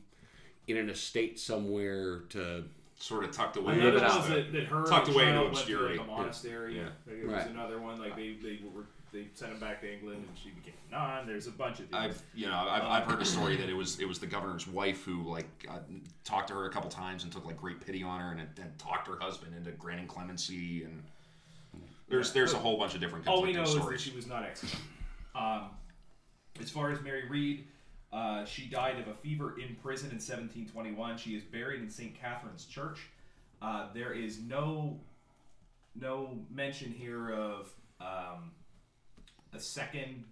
in an estate somewhere to Sort of tucked away. Another it one out. was that, that her Tucked and away into child went to obscurity. like a monastery. Yeah. Like, there was Right. another one like they they were they sent him back to England and she became a nun. There's a bunch of these. I've you know I've, I've heard a story that it was it was the governor's wife who like uh, talked to her a couple times and took like great pity on her and, and talked her husband into granting clemency and there's there's a whole bunch of different All we know is that stories. she was not executed. Um, as far as Mary Read, uh, she died of a fever in prison in 1721. She is buried in St. Catherine's Church. Uh, there is no no mention here of um, a second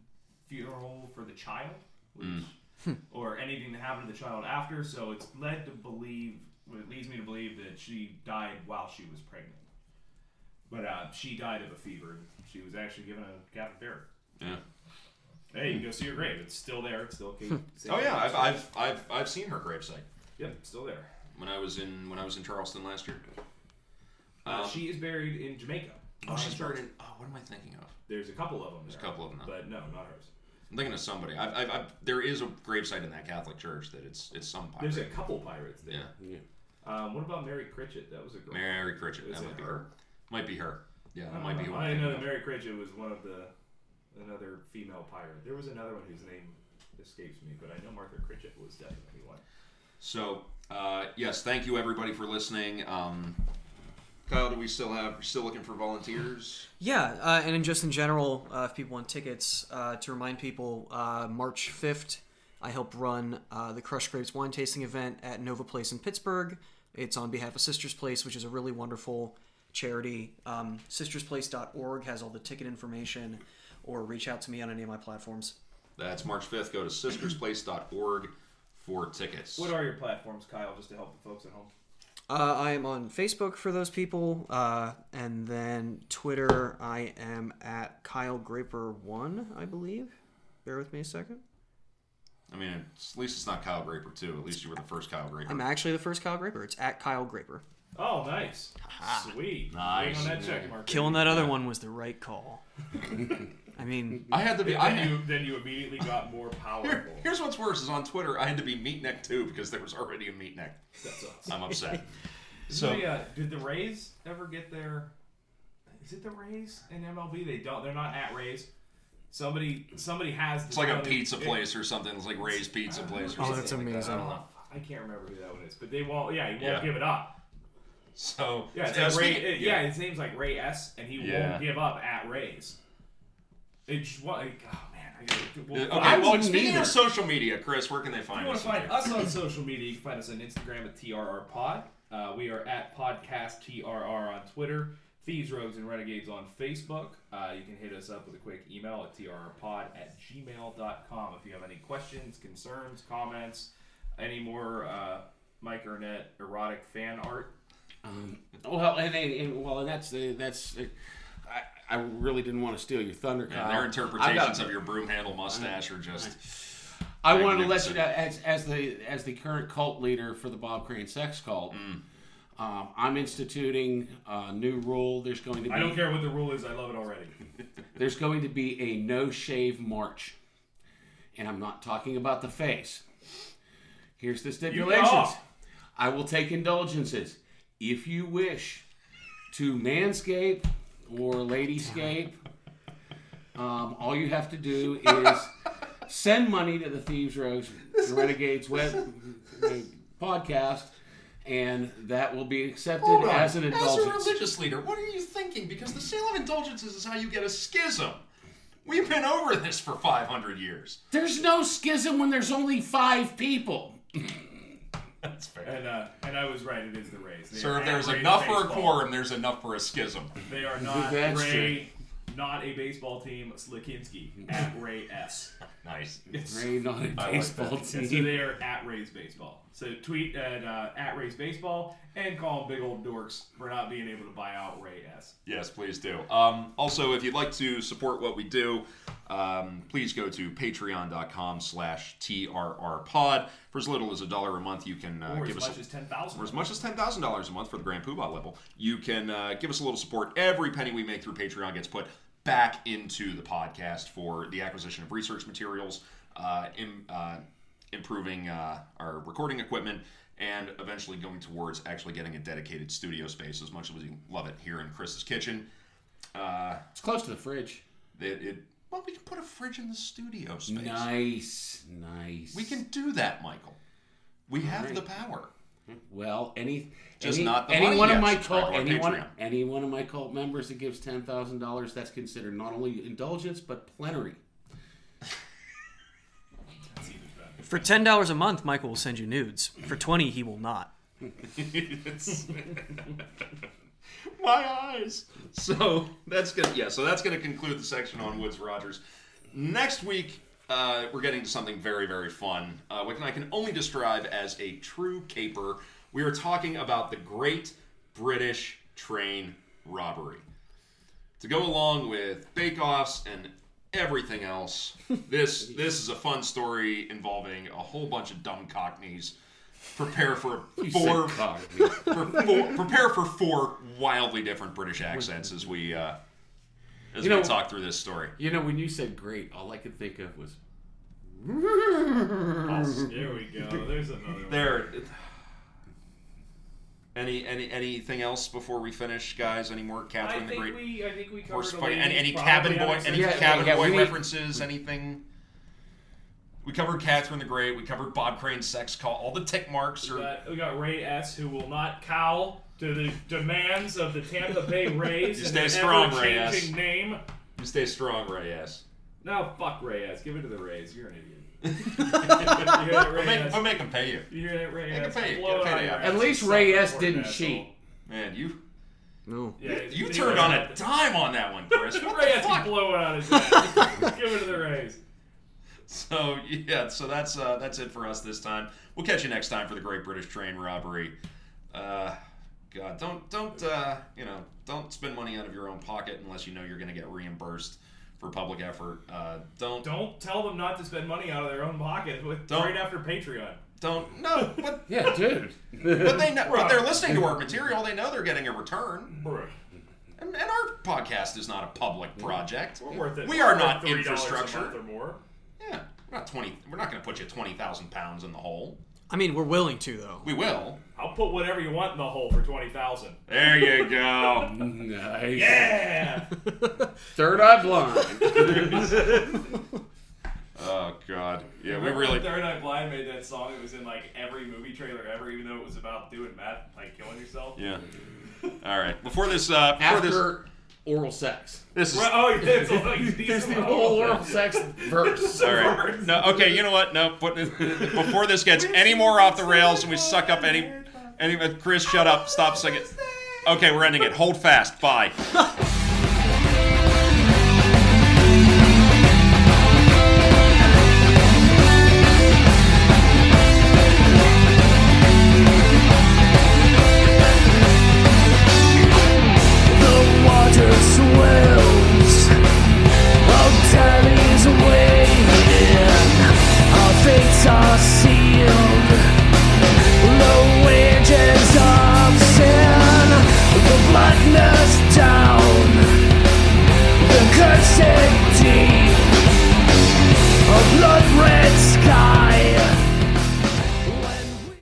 funeral for the child, which, or anything that happened to the child after. So it's led to believe, well, it leads me to believe that she died while she was pregnant. But uh, she died of a fever. She was actually given a Catholic burial. yeah. Hey, you can go see her grave. It's still there. It's still Kate. Oh yeah, I've, I've I've I've seen her gravesite Yep, still there. when I was in when I was in Charleston last year. Uh, Um, she is buried in Jamaica. Oh, Not she's buried in. Oh, what am I thinking of? There's a couple of them. There's a couple of them. Now. but no, not hers. I'm thinking of somebody. I've, I've, I've, there is a gravesite in that Catholic church that it's it's some pirate. There's a couple pirates there. yeah, yeah. Um, what about Mary Critchett? That was a girl. Mary Critchett. Is That it might be her? her. Might be her. Yeah, that don't might be know. who I'm I know that. Mary Critchett was one of the another female pirate. There was another one whose name escapes me, but I know Martha Critchett was definitely one. So, uh, yes, thank you everybody for listening. Um, Kyle, do we still have? We're still looking for volunteers. Yeah, uh, and in just in general, uh, if people want tickets, uh, to remind people, uh, March 5th, I help run uh, the Crush Grapes wine tasting event at Nova Place in Pittsburgh. It's on behalf of Sisters Place, which is a really wonderful charity. Um, sistersplace.org has all the ticket information, or reach out to me on any of my platforms. That's March 5th. Go to sistersplace.org for tickets. What are your platforms, Kyle, just to help the folks at home? Uh, I am on Facebook for those people, uh, and then Twitter. I am at Kyle Graper one, I believe. Bear with me a second. I mean, it's, at least it's not Kyle Graper, too. At least you were the first Kyle Graper. I'm actually the first Kyle Graper. It's at Kyle Graper. Oh, nice. Sweet. Nice. Waiting on that check mark. Killing that other one was the right call. I mean, I had to be. Then I you, then you immediately got more powerful. Here, here's what's worse: is on Twitter, I had to be meat neck too because there was already a Meatneck. That sucks. I'm upset. So, so uh, did the Rays ever get their? Is it the Rays in MLB? They don't. They're not at Rays. Somebody, somebody has. it's like a pizza place or something. It's like Ray's Pizza Place or Oh, something. that's Like that. I amazing. don't know. I can't remember who that one is, but they won't. Yeah, he won't Yeah. give it up. So Yeah, it's like Ray. speaking- it- yeah. his name's like Ray S, and he Yeah. won't give up at Rays. It's what? Like, oh man, I gotta. Well, Uh, Okay, I well, wouldn't speaking either. of social media, Chris, where can they If find you want us? to find us on social media, you can find us on Instagram at TRR Pod. Uh, we are at Podcast TRR on Twitter. Thieves, Rogues, and Renegades on Facebook. Uh, you can hit us up with a quick email at trrpod at gmail.com if you have any questions, concerns, comments, any more uh, Mike Arnett erotic fan art. Um, well, and, and, and well, and that's the that's. Uh, I, I really didn't want to steal your thunder, Yeah, their I interpretations got- of your broom handle mustache are just. I wanted to let you Magnificent. know, as, as the as the current cult leader for the Bob Crane sex cult, Mm. um, I'm instituting a new rule. There's going to be I don't care what the rule is, I love it already. there's going to be a no shave march, and I'm not talking about the face. Here's the stipulations. I will take indulgences if you wish to manscape or ladyscape. Um, all you have to do is send money to the Thieves Rogues Renegades web podcast, and that will be accepted Hold on. as an indulgence. As a religious leader, what are you thinking? Because the sale of indulgences is how you get a schism. We've been over this for 500 years. There's no schism when there's only five people. That's fair. And uh, and I was right, it is the Rays. They Sir, if there's Rays enough for a baseball. quorum, there's enough for a schism. They are not That's Ray, not a baseball team, Slikinski, at Ray S. Nice. It's, Ray, not a I like baseball that. And so team. they are at Rays Baseball. So tweet at uh, at Rays Baseball and call them big old dorks for not being able to buy out Ray S. Yes, please do. Um, also, if you'd like to support what we do, um, please go to patreon.com slash trrpod. For as little as a dollar a month, you can uh, give as us much as ten thousand. for as much as ten thousand dollars a month for the Grand Poobah level. You can uh, give us a little support. Every penny we make through Patreon gets put back into the podcast for the acquisition of research materials, uh, im- uh, improving uh, our recording equipment, and eventually going towards actually getting a dedicated studio space. As much as we love it here in Chris's kitchen, uh, It's close to the fridge. it, it well, we can put a fridge in the studio space. Nice, nice. We can do that, Michael. We have right. the power. Well, any Just any, not the any one yet. of my cult anyone Patreon. any one of my cult members that gives ten thousand dollars, that's considered not only indulgence but plenary. That's even better. For ten dollars a month, Michael will send you nudes. For twenty, he will not. My eyes. So that's gonna yeah. So that's gonna conclude the section on Woodes Rogers. Next week, uh, we're getting to something very very fun, uh, what I can only describe as a true caper. We are talking about the Great British Train Robbery. To go along with Bake Offs and everything else, this this is a fun story involving a whole bunch of dumb cockneys. Prepare for You four said for four, prepare for four wildly different British accents as we uh, as You we know- talk through this story. you know, when you said great, all I could think of was Oh, There we go. There's another one. There. Any any anything else before we finish, guys? Any more I Catherine the Great we I think we covered horse fight? Any, any cabin boy? Any Yeah, cabin yeah, boy we need- references? Anything? We covered Catherine the Great. We covered Bob Crane's sex call. All the tick marks We got, we got Ray S, who will not cowl to the demands of the Tampa Bay Rays You stay their strong, Ray S. ever-changing name. You stay strong, Ray. Yes. No, fuck Ray S. Give it to the Rays. You're an idiot. You hear that, Ray Make, S? we'll make them pay you. You hear that, Ray They can S? pay you. Blow Get your At least Ray S. Didn't cheat. Man, you No. Yeah, you he turned on a dime on that one, Chris. What Ray the S. fuck? He blow it on his ass. Give it to the Rays. So yeah, so that's uh, that's it for us this time. We'll catch you next time for the Great British Train Robbery. Uh, God, don't don't uh, you know don't spend money out of your own pocket unless you know you're going to get reimbursed for public effort. Uh, don't Don't tell them not to spend money out of their own pocket with Don't- right after Patreon. don't no, but Yeah, dude. but they know, but they're listening to our material. They know they're getting a return. Bruh. And, and our podcast is not a public project. We're worth it. We We're worth not $3 a infrastructure. month or more. Yeah, we're not twenty. We're not going to put you twenty thousand pounds in the hole. I mean, we're willing to though. We will. I'll put whatever you want in the hole for twenty thousand. There you go. Nice. Yeah. Third eye blind. oh God. Yeah, we really. Third Eye Blind made that song. It was in like every movie trailer ever, even though it was about doing meth, like killing yourself. Yeah. All right. Before this, uh, before this, After oral sex. this is. Right, oh, yeah, it's like There's the whole oral sex verse. All right. No. Okay. You know what? No. But before this gets any more off the rails and we suck up any, any. Chris, shut up. Stop singing. Okay, we're ending it. Hold fast. Bye.